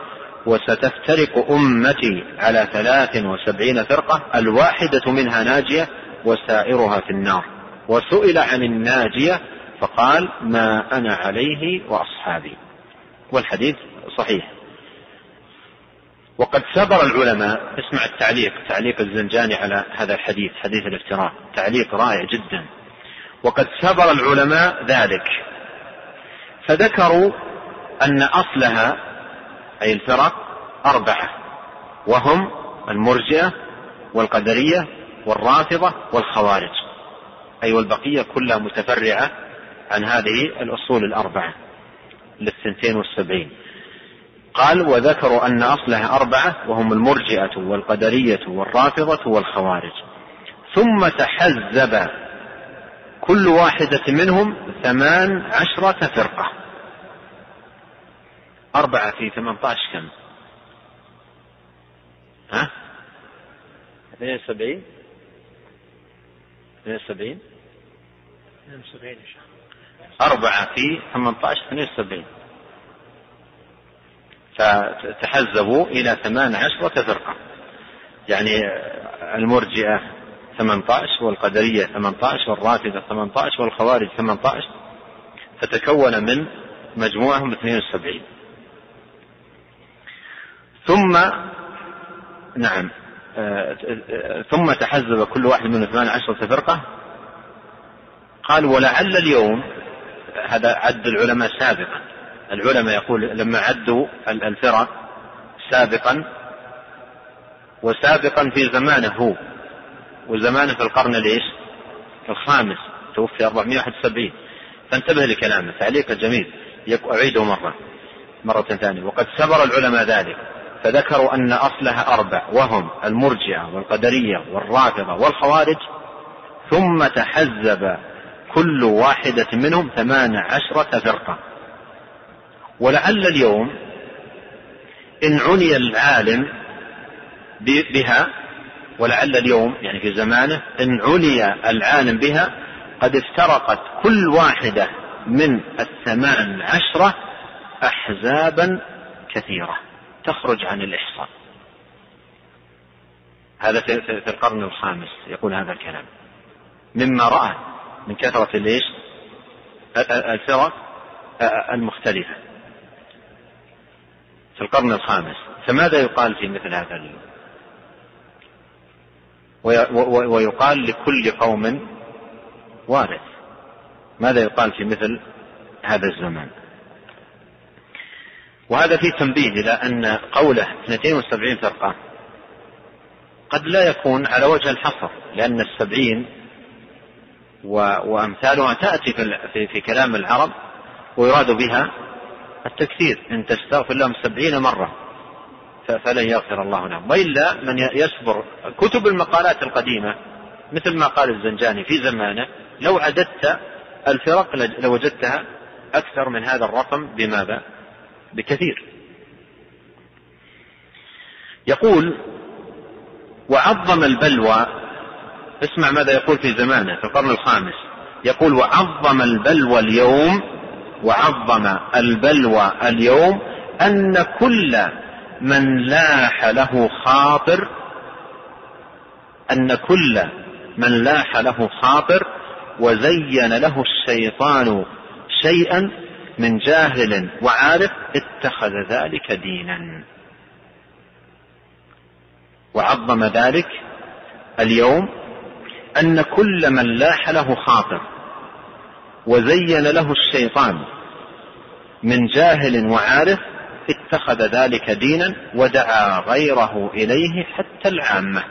وستفترق أمتي على ثلاث وسبعين فرقة الواحدة منها ناجية وسائرها في النار. وسئل عن الناجية فقال ما أنا عليه وأصحابي. والحديث صحيح. وقد سبر العلماء اسمع التعليق تعليق الزنجاني على هذا الحديث حديث الافتراء تعليق رائع جدا. وقد سبر العلماء ذلك. فذكروا أن أصلها أي الفرق أربعة. وهم المرجئة والقدرية والرافضة والخوارج أي والبقية كلها متفرعة عن هذه الأصول الأربعة للثنتين والسبعين. قال وذكروا أن أصلها أربعة وهم المرجئة والقدرية والرافضة والخوارج. ثم تحزب كل واحدة منهم ثمان عشرة فرقة. أربعة في ثمانية عشر كم؟ ها؟ اثنين وسبعين. اثنين وسبعين؟ أربعة في ثمانية عشر اثنين وسبعين فتحزبوا إلى ثمان عشرة فرقة يعني المرجئة 18 والقدرية 18 والرافضة 18 والخوارج 18 فتكون من مجموعهم 72 ثم نعم ثم تحزب كل واحد من 18 فرقة قال ولعل اليوم هذا عد العلماء سابقا. العلماء يقول لما عدوا الفرق سابقا وسابقا في زمانه هو. وزمانه في القرن ليش؟ الخامس توفي 471 فانتبه لكلامه تعليق جميل. أعيده مرة مرة ثانية. وقد سبر العلماء ذلك فذكروا أن أصلها أربع وهم المرجعة والقدرية والرافضة والخوارج ثم تحزب كل واحدة منهم ثمان عشرة فرقة. ولعل اليوم إن عني العالم بها ولعل اليوم يعني في زمانه إن عني العالم بها قد افترقت كل واحدة من الثمان عشرة أحزابا كثيرة. تخرج عن الإحصاء. هذا في القرن الخامس يقول هذا الكلام. مما رأى من كثرة ليش الفرق المختلفة. في القرن الخامس. فماذا يقال في مثل هذا اليوم ويقال لكل قوم وارث. ماذا يقال في مثل هذا الزمان؟ وهذا فيه تنبيه إلى أن قوله 72 فرقة قد لا يكون على وجه الحصر لأن السبعين وأمثالها تأتي في, في كلام العرب ويراد بها التكثير. إن تستغفر لهم سبعين مرة فلن يغفر الله لهم. وإلا من يصبر كتب المقالات القديمة مثل ما قال الزنجاني في زمانه لو عددت الفرق لوجدتها أكثر من هذا الرقم بماذا؟ بكثير. يقول وعظم البلوى اسمع ماذا يقول في زمانه في القرن الخامس. يقول وعظم البلوى اليوم وعظم البلوى اليوم أن كل من لاح له خاطر أن كل من لاح له خاطر وزين له الشيطان شيئا من جاهل وعارف اتخذ ذلك دينا. وعظم ذلك اليوم أن كل من لاح له خاطر وزين له الشيطان من جاهل وعارف اتخذ ذلك دينا ودعا غيره إليه حتى العامة.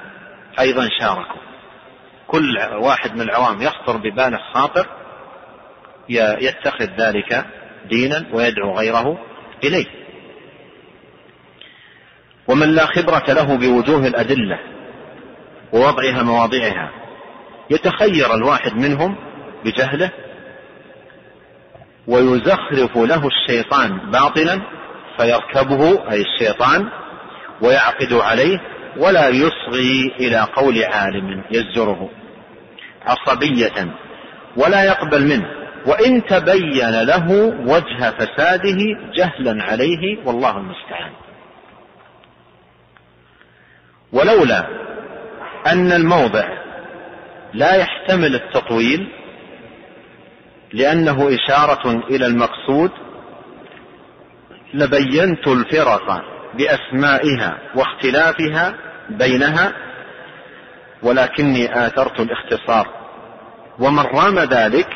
أيضا شاركوا. كل واحد من العوام يخطر بباله خاطر يتخذ ذلك دينا ويدعو غيره إليه. ومن لا خبرة له بوجوه الأدلة ووضعها مواضعها يتخير الواحد منهم بجهله ويزخرف له الشيطان باطلا فيركبه أي الشيطان ويعقد عليه ولا يصغي إلى قول عالم يزجره عصبية ولا يقبل منه. وإن تبين له وجه فساده جهلا عليه والله المستعان. ولولا أن الموضع لا يحتمل التطويل لأنه إشارة إلى المقصود لبينت الفرق بأسمائها واختلافها بينها ولكني آثرت الاختصار. ومن رام ذلك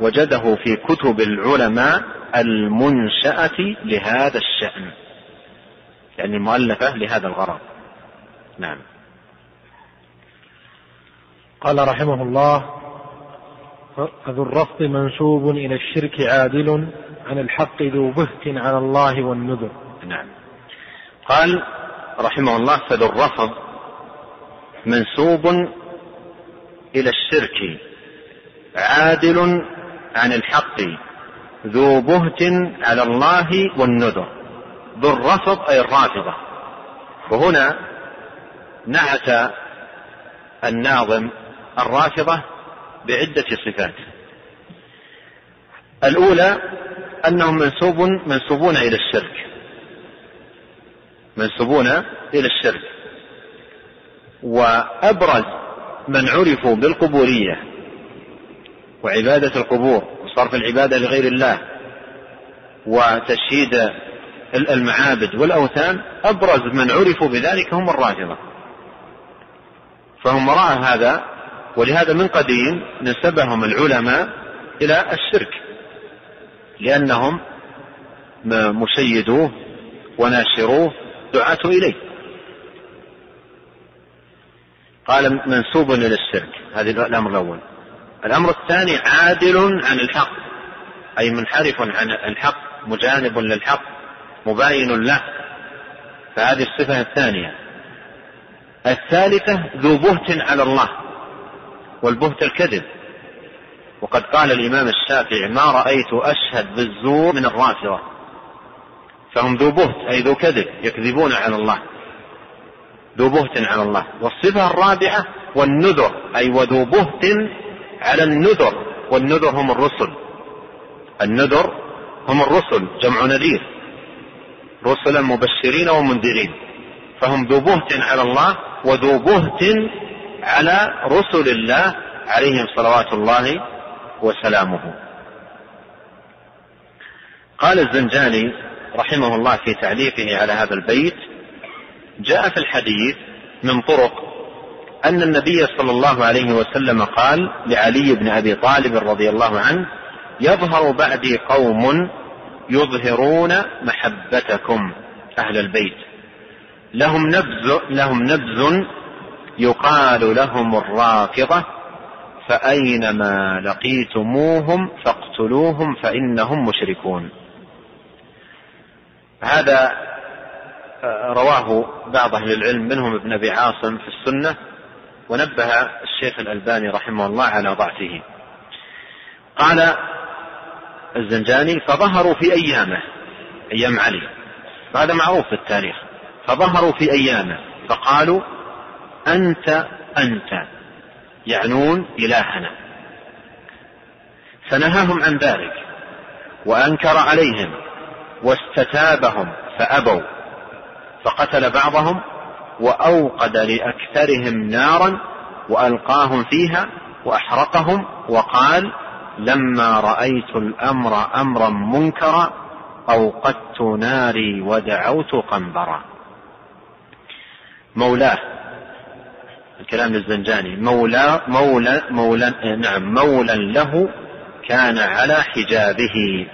وجده في كتب العلماء المنشأة لهذا الشأن يعني المؤلفه لهذا الغرض. نعم. قال رحمه الله فذو الرفض منسوب إلى الشرك عادل عن الحق ذو بهت على الله والنذر. نعم. قال رحمه الله فذو الرفض منسوب إلى الشرك عادل عن الحق ذو بهت على الله والنذر. ذو الرفض أي الرافضة. وهنا نعت الناظم الرافضة بعدة صفات. الأولى أنهم منسوب منسوبون إلى الشرك. منسوبون إلى الشرك. وأبرز من عرفوا بالقبورية وعبادة القبور وصرف العبادة لغير الله وتشييد المعابد والأوثان أبرز من عرفوا بذلك هم الرافضة. فهم وراء هذا ولهذا من قديم نسبهم العلماء إلى الشرك لأنهم مشيدوه وناشروه دعاة إليه. قال منسوب إلى الشرك هذا الأمر الأول. الأمر الثاني عادل عن الحق أي منحرف عن الحق مجانب للحق مباين له. فهذه الصفة الثانية. الثالثة ذو بهت على الله. والبهت الكذب. وقد قال الإمام الشافعي ما رأيت أشهد بالزور من الرافضة. فهم ذو بهت أي ذو كذب يكذبون على الله. ذو بهت على الله. والصفة الرابعة والنذر أي وذو بهت على النذر. والنذر هم الرسل. النذر هم الرسل جمع نذير. رسلا مبشرين ومنذرين. فهم ذو بهت على الله وذو بهت على رسل الله عليهم صلوات الله وسلامه. قال الزنجاني رحمه الله في تعليقه على هذا البيت جاء في الحديث من طرق أن النبي صلى الله عليه وسلم قال لعلي بن أبي طالب رضي الله عنه يظهر بعدي قوم يظهرون محبتكم أهل البيت. لهم نبز لهم نبز يقال لهم الرافضة فأينما لقيتموهم فاقتلوهم فإنهم مشركون. هذا آه، رواه بعض أهل العلم منهم ابن أبي عاصم في السنة ونبه الشيخ الألباني رحمه الله على ضعفه. قال الزنجاني فظهروا في أيامه. أيام علي. هذا معروف في التاريخ. فظهروا في أيامه. فقالوا أنت أنت. يعنون إلهنا. فنهاهم عن ذلك وأنكر عليهم واستتابهم فأبوا. فقتل بعضهم وأوقد لأكثرهم نارا وألقاهم فيها وأحرقهم وقال لما رأيت الأمر أمرا منكرا أوقدت ناري ودعوت قنبرا. مولاه الكلام الزنجاني. مولى مولى مولى نعم مولى له كان على حجابه.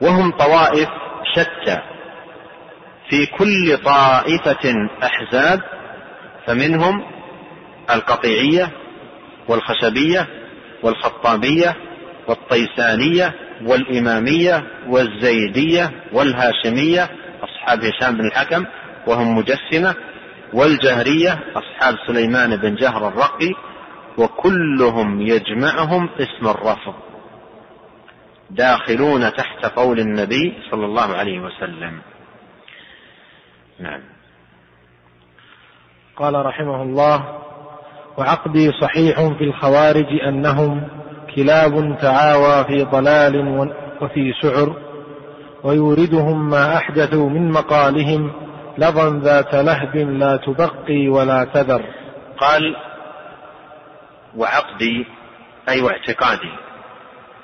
وهم طوائف شتى. في كل طائفة أحزاب فمنهم القطيعية والخشبية والخطابية والطيسانية والإمامية والزيدية والهاشمية أصحاب هشام بن الحكم وهم مجسمة والجهرية أصحاب سليمان بن جهر الرقي وكلهم يجمعهم اسم الرفض. داخلون تحت قول النبي صلى الله عليه وسلم. نعم. قال رحمه الله وعقدي صحيح في الخوارج أنهم كلاب تعاوى في ضلال وفي سعر ويوردهم ما أحدثوا من مقالهم لظا ذات لهب لا تبقي ولا تذر. قال وعقدي أي واعتقادي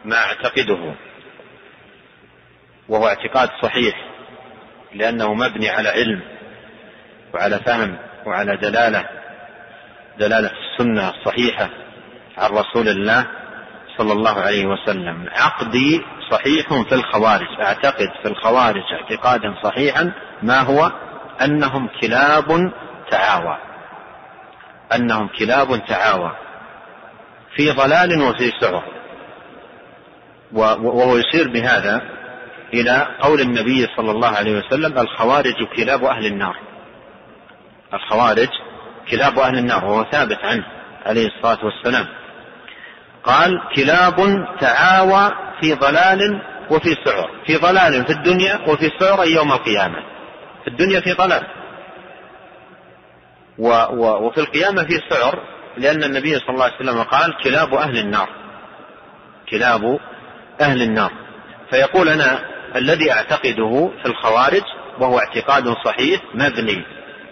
ما أعتقده. وهو اعتقاد صحيح لأنه مبني على علم وعلى فهم وعلى دلالة. دلالة السنة الصحيحة عن رسول الله صلى الله عليه وسلم. عقدي صحيح في الخوارج أعتقد في الخوارج اعتقادا صحيحا ما هو؟ أنهم كلاب تعاوى. أنهم كلاب تعاوى. في ضلال وفي سعر. وهو يشير بهذا إلى قول النبي صلى الله عليه وسلم الخوارج كلاب أهل النار. الخوارج كلاب أهل النار وهو ثابت عنه عليه الصلاة والسلام. قال كلاب تعاوى في ضلال وفي سعر. في ضلال في الدنيا وفي سعر يوم القيامة. الدنيا في ضلال. و و وفي القيامة في سعر لأن النبي صلى الله عليه وسلم قال كلاب أهل النار. كلاب أهل النار. فيقول أنا الذي أعتقده في الخوارج وهو اعتقاد صحيح مبني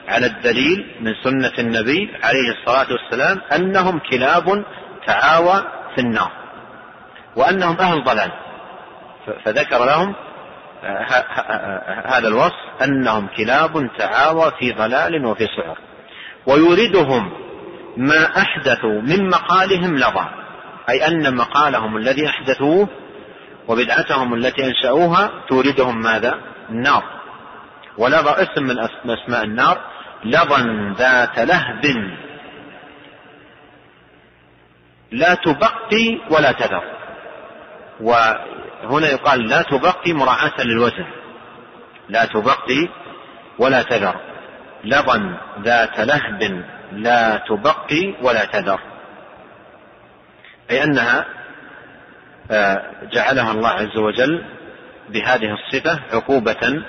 على الدليل من سنة النبي عليه الصلاة والسلام أنهم كلاب تعاوى في النار وأنهم أهل ضلال. فذكر لهم هذا الوصف أنهم كلاب تعاوى في ضلال وفي سعر ويوردهم ما أحدثوا من مقالهم لظى. أي أن مقالهم الذي أحدثوه وبدعتهم التي أنشأوها توردهم ماذا؟ النار. ولظى اسم من أسماء النار. لظا ذات لهب. لا تبقي ولا تذر. وهنا يقال لا تبقي مراعاة للوزن. لا تبقي ولا تذر. لظا ذات لهب لا تبقي ولا تذر. أي أنها آه، جعلها الله عز وجل بهذه الصفة عقوبة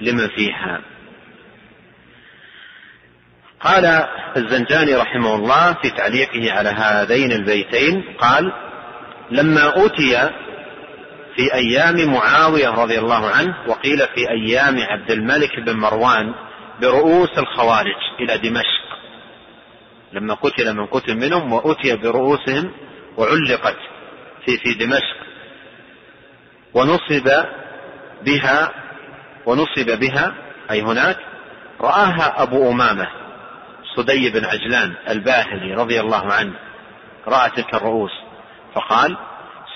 لمن فيها. قال الزنجاني رحمه الله في تعليقه على هذين البيتين قال لما أوتي في أيام معاوية رضي الله عنه وقيل في أيام عبد الملك بن مروان برؤوس الخوارج إلى دمشق. لما قتل من قتل منهم وأتي برؤوسهم وعلقت في في دمشق. ونصب بها ونصب بها أي هناك رآها أبو أمامة صدي بن عجلان الباهلي رضي الله عنه رأى تلك الرؤوس فقال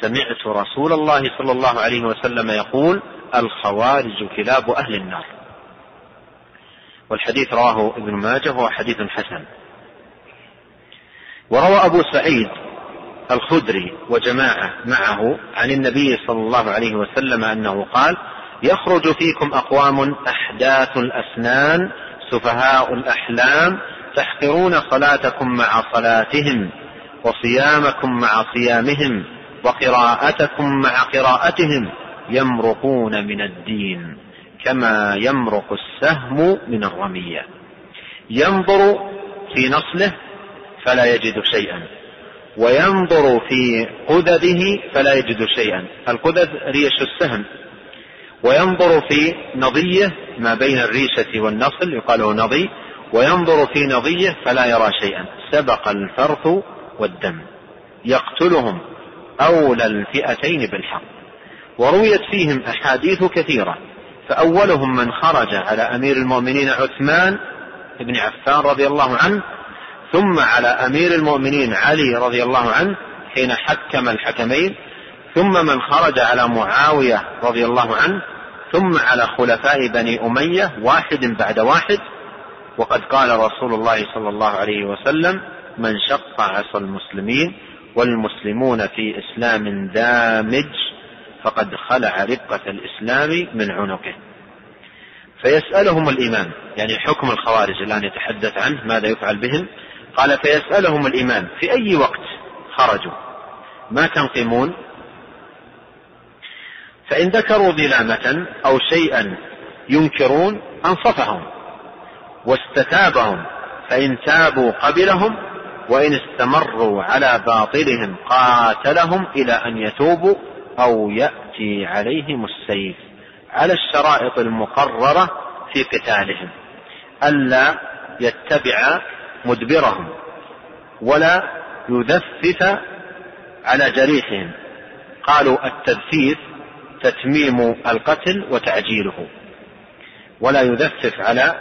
سمعت رسول الله صلى الله عليه وسلم يقول الخوارج كلاب أهل النار. والحديث رواه ابن ماجه وهو حديث حسن. وروى أبو سعيد الخدري وجماعة معه عن النبي صلى الله عليه وسلم أنه قال يخرج فيكم أقوام أحداث الأسنان سفهاء الأحلام تحقرون صلاتكم مع صلاتهم وصيامكم مع صيامهم وقراءتكم مع قراءتهم يمرقون من الدين كما يمرق السهم من الرمية. ينظر في نصله فلا يجد شيئا وينظر في قدده فلا يجد شيئا. القدد ريش السهم وينظر في نضيه ما بين الريشة والنصل يقال نضي وينظر في نظيه فلا يرى شيئا. سبق الفرث والدم. يقتلهم أولى الفئتين بالحق. ورويت فيهم أحاديث كثيرة. فأولهم من خرج على أمير المؤمنين عثمان بن عفان رضي الله عنه ثم على أمير المؤمنين علي رضي الله عنه حين حكم الحكمين ثم من خرج على معاوية رضي الله عنه ثم على خلفاء بني أمية واحد بعد واحد. وقد قال رسول الله صلى الله عليه وسلم من شق عصا المسلمين والمسلمون في إسلام دامج فقد خلع ربقة الإسلام من عنقه. فيسألهم الإمام يعني حكم الخوارج الآن يتحدث عنه ماذا يفعل بهم؟ قال فيسألهم الإمام في أي وقت خرجوا؟ ما تنقمون؟ فإن ذكروا ظلامة أو شيئا ينكرون أنصفهم واستتابهم فإن تابوا قبلهم وإن استمروا على باطلهم قاتلهم إلى أن يتوبوا أو يأتي عليهم السيف على الشرائط المقررة في قتالهم. ألا يتبع مدبرهم ولا يذفف على جريحهم. قالوا التذفيف تتميم القتل وتعجيله. ولا يذفف على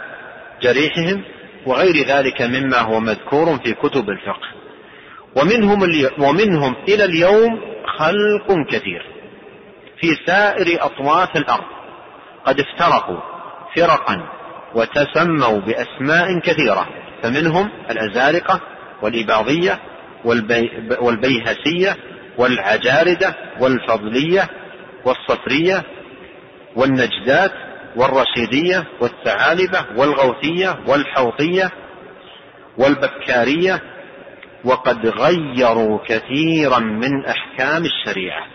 جريحهم وغير ذلك مما هو مذكور في كتب الفقه. ومنهم, ومنهم إلى اليوم خلق كثير في سائر أطواف الأرض. قد افترقوا فرقا وتسموا بأسماء كثيرة. فمنهم الأزارقة والإباضية والبي والبيهسية والعجاردة والفضلية والصفرية والنجدات والرشيدية والثعالبة والغوثية والحوطية والبكارية وقد غيروا كثيرا من أحكام الشريعة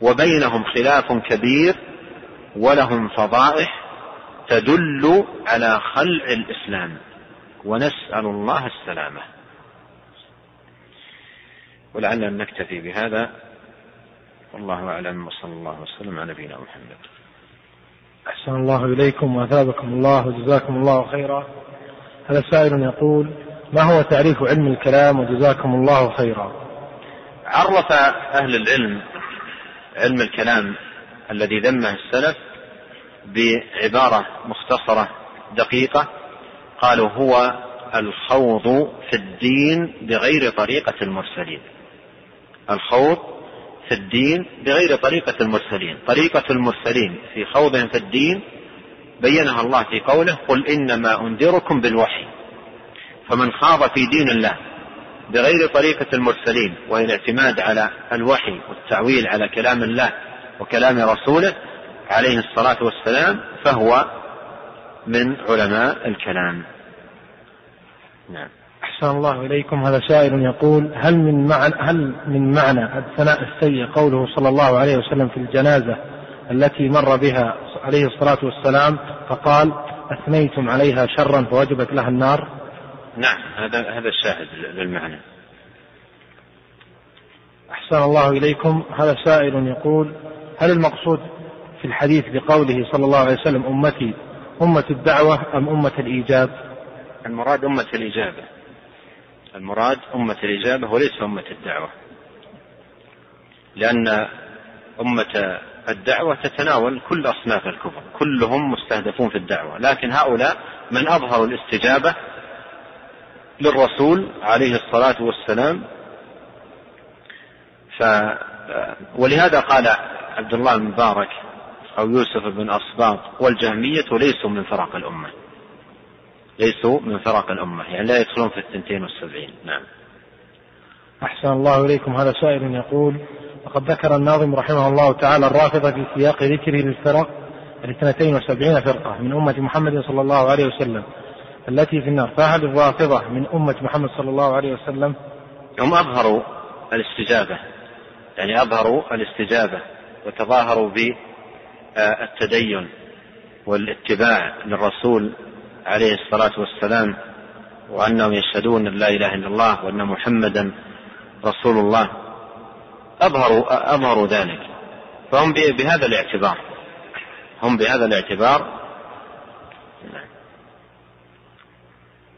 وبينهم خلاف كبير ولهم فضائح تدل على خلع الإسلام ونسأل الله السلامة. ولعلنا نكتفي بهذا. والله أعلم وصلى الله وسلم على نبينا محمد. أحسن الله إليكم وأثابكم الله وجزاكم الله خيرا. هذا سائل يقول ما هو تعريف علم الكلام وجزاكم الله خيرا؟ عرف أهل العلم علم الكلام الذي ذمه السلف بعبارة مختصرة دقيقة. قالوا هو الخوض في الدين بغير طريقة المرسلين. الخوض في الدين بغير طريقة المرسلين. طريقة المرسلين في خوضهم في الدين بينها الله في قوله قل إنما أنذركم بالوحي. فمن خاض في دين الله بغير طريقة المرسلين وهي الاعتماد على الوحي والتعويل على كلام الله وكلام رسوله عليه الصلاة والسلام فهو من علماء الكلام. نعم. أحسن الله إليكم. هذا سائل يقول هل من معنى هل من معنى الثناء السيء قوله صلى الله عليه وسلم في الجنازة التي مر بها عليه الصلاة والسلام فقال أثنيتم عليها شرا فوجبت لها النار؟ نعم هذا هذا الشاهد للمعنى. أحسن الله إليكم. هذا سائل يقول هل المقصود في الحديث بقوله صلى الله عليه وسلم أمتي أمة الدعوة أم أمة الإيجاب؟ المراد أمة الإجابة. المراد أمة الإجابة وليس أمة الدعوة. لأن أمة الدعوة تتناول كل أصناف الكفر كلهم مستهدفون في الدعوة. لكن هؤلاء من أظهروا الاستجابة للرسول عليه الصلاة والسلام. ف ولهذا قال عبد الله بن مبارك أو يوسف بن أصباط والجهمية ليسوا من فرق الأمة. ليسوا من فرق الأمة يعني لا يدخلون في الثنتين والسبعين. نعم. أحسن الله إليكم. هذا سائل يقول وقد ذكر الناظم رحمه الله تعالى الرافضة في سياق ذكره للفرق الاثنتين وسبعين فرقة من أمة محمد صلى الله عليه وسلم التي في النار. فهل الرافضة من أمة محمد صلى الله عليه وسلم؟ هم أظهروا الاستجابة يعني أظهروا الاستجابة وتظاهروا بالتدين والاتباع للرسول عليه الصلاة والسلام وأنهم يشهدون أن لا إله إلا الله وأن محمدا رسول الله أظهروا أظهروا ذلك. فهم بهذا الاعتبار هم بهذا الاعتبار.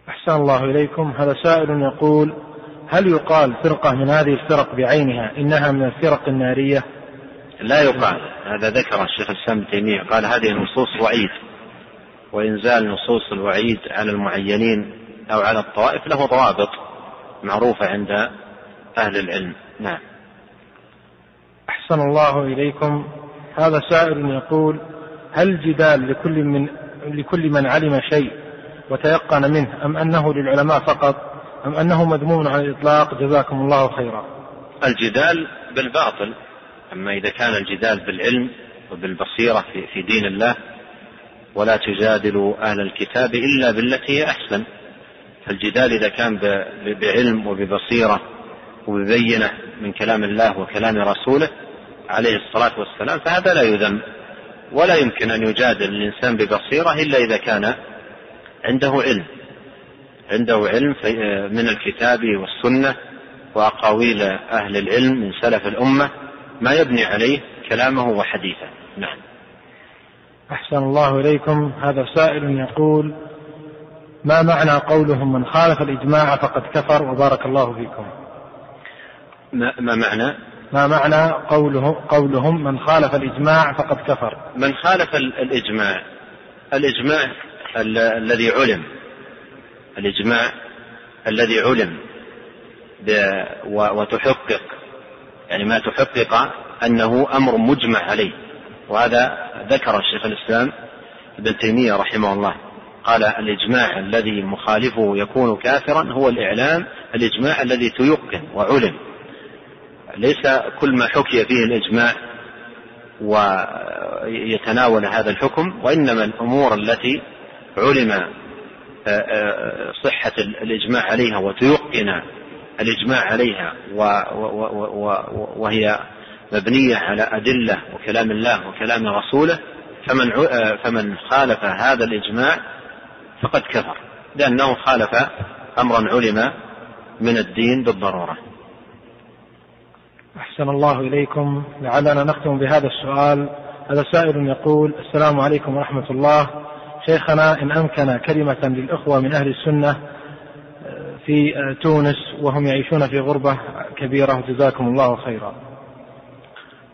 أحسن الله إليكم. هذا سائل يقول هل يقال فرقة من هذه الفرق بعينها إنها من الفرق النارية؟ لا يقال هذا ذكر الشيخ الإسلام ابن تيمية قال هذه نصوص وعيد وإنزال نصوص الوعيد على المعينين أو على الطوائف له ضوابط معروفة عند أهل العلم. نعم. أحسن الله إليكم. هذا سائل يقول هل الجدال لكل من لكل من علم شيء وتيقن منه أم أنه للعلماء فقط أم أنه مذموم على الإطلاق؟ جزاكم الله خيرا. الجدال بالباطل. أما إذا كان الجدال بالعلم وبالبصيرة في, في دين الله ولا تجادلوا أهل الكتاب إلا بالتي هي أحسن. فالجدال إذا كان بعلم وببصيرة وببينة من كلام الله وكلام رسوله عليه الصلاة والسلام فهذا لا يذم ولا يمكن أن يجادل الإنسان ببصيرة إلا إذا كان عنده علم. عنده علم من الكتاب والسنة وأقاويل أهل العلم من سلف الأمة ما يبني عليه كلامه وحديثه. نعم. أحسن الله إليكم. هذا سائل يقول ما معنى قولهم من خالف الإجماع فقد كفر وبارك الله فيكم ما, ما معنى؟ ما معنى قوله قولهم من خالف الإجماع فقد كفر؟ من خالف الإجماع. الإجماع الذي علم. الإجماع الذي علم وتحقق. يعني ما تحقق أنه أمر مجمع عليه. وهذا ذكر الشيخ الإسلام ابن تيمية رحمه الله قال الإجماع الذي مخالفه يكون كافرا هو الإعلام الإجماع الذي تيقن وعلم. ليس كل ما حكي فيه الإجماع ويتناول هذا الحكم وإنما الأمور التي علم آه، آه، صحة الإجماع عليها وتيقن الإجماع عليها وهي مبنية على أدلة وكلام الله وكلام رسوله فمن آه، فمن خالف هذا الإجماع فقد كفر لأنه خالف أمرا علم من الدين بالضرورة. أحسن الله إليكم. لعلنا نختم بهذا السؤال. هذا سائل يقول السلام عليكم ورحمة الله. شيخنا إن أمكن كلمة للإخوة من أهل السنة آه، في آه، تونس وهم يعيشون في غربة كبيرة جزاكم الله خيرا.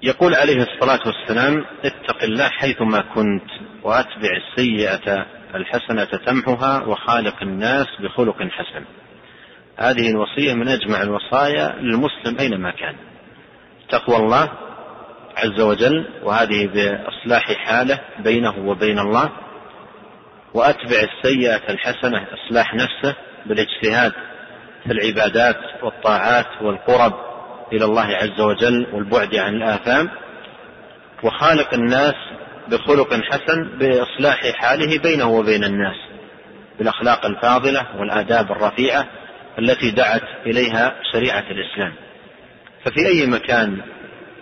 يقول عليه الصلاة والسلام اتق الله حيثما كنت وأتبع السيئة الحسنة تمحها وخالق الناس بخلق حسن. هذه الوصية من أجمع الوصايا للمسلم أينما كان. تقوى الله عز وجل وهذه بإصلاح حاله بينه وبين الله. وأتبع السيئة الحسنة إصلاح نفسه بالاجتهاد في العبادات والطاعات والقرب. إلى الله عز وجل والبعد عن الآثام وخالق الناس بخلق حسن بإصلاح حاله بينه وبين الناس بالأخلاق الفاضلة والآداب الرفيعة التي دعت إليها شريعة الإسلام. ففي أي مكان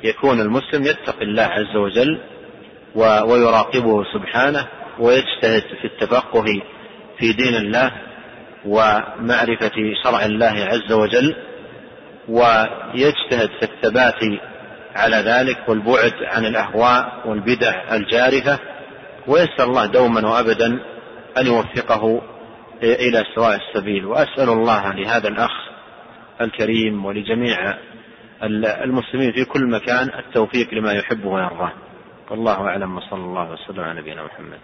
يكون المسلم يتقي الله عز وجل ويراقبه سبحانه ويجتهد في التفقه في دين الله ومعرفة شرع الله عز وجل ويجتهد في الثبات على ذلك والبعد عن الأهواء والبدع الجارفة ويسأل الله دوما وأبدا أن يوفقه إلى سواء السبيل. وأسأل الله لهذا الأخ الكريم ولجميع المسلمين في كل مكان التوفيق لما يحب ويرضاه. والله أعلم وصلى الله وسلم على نبينا محمد.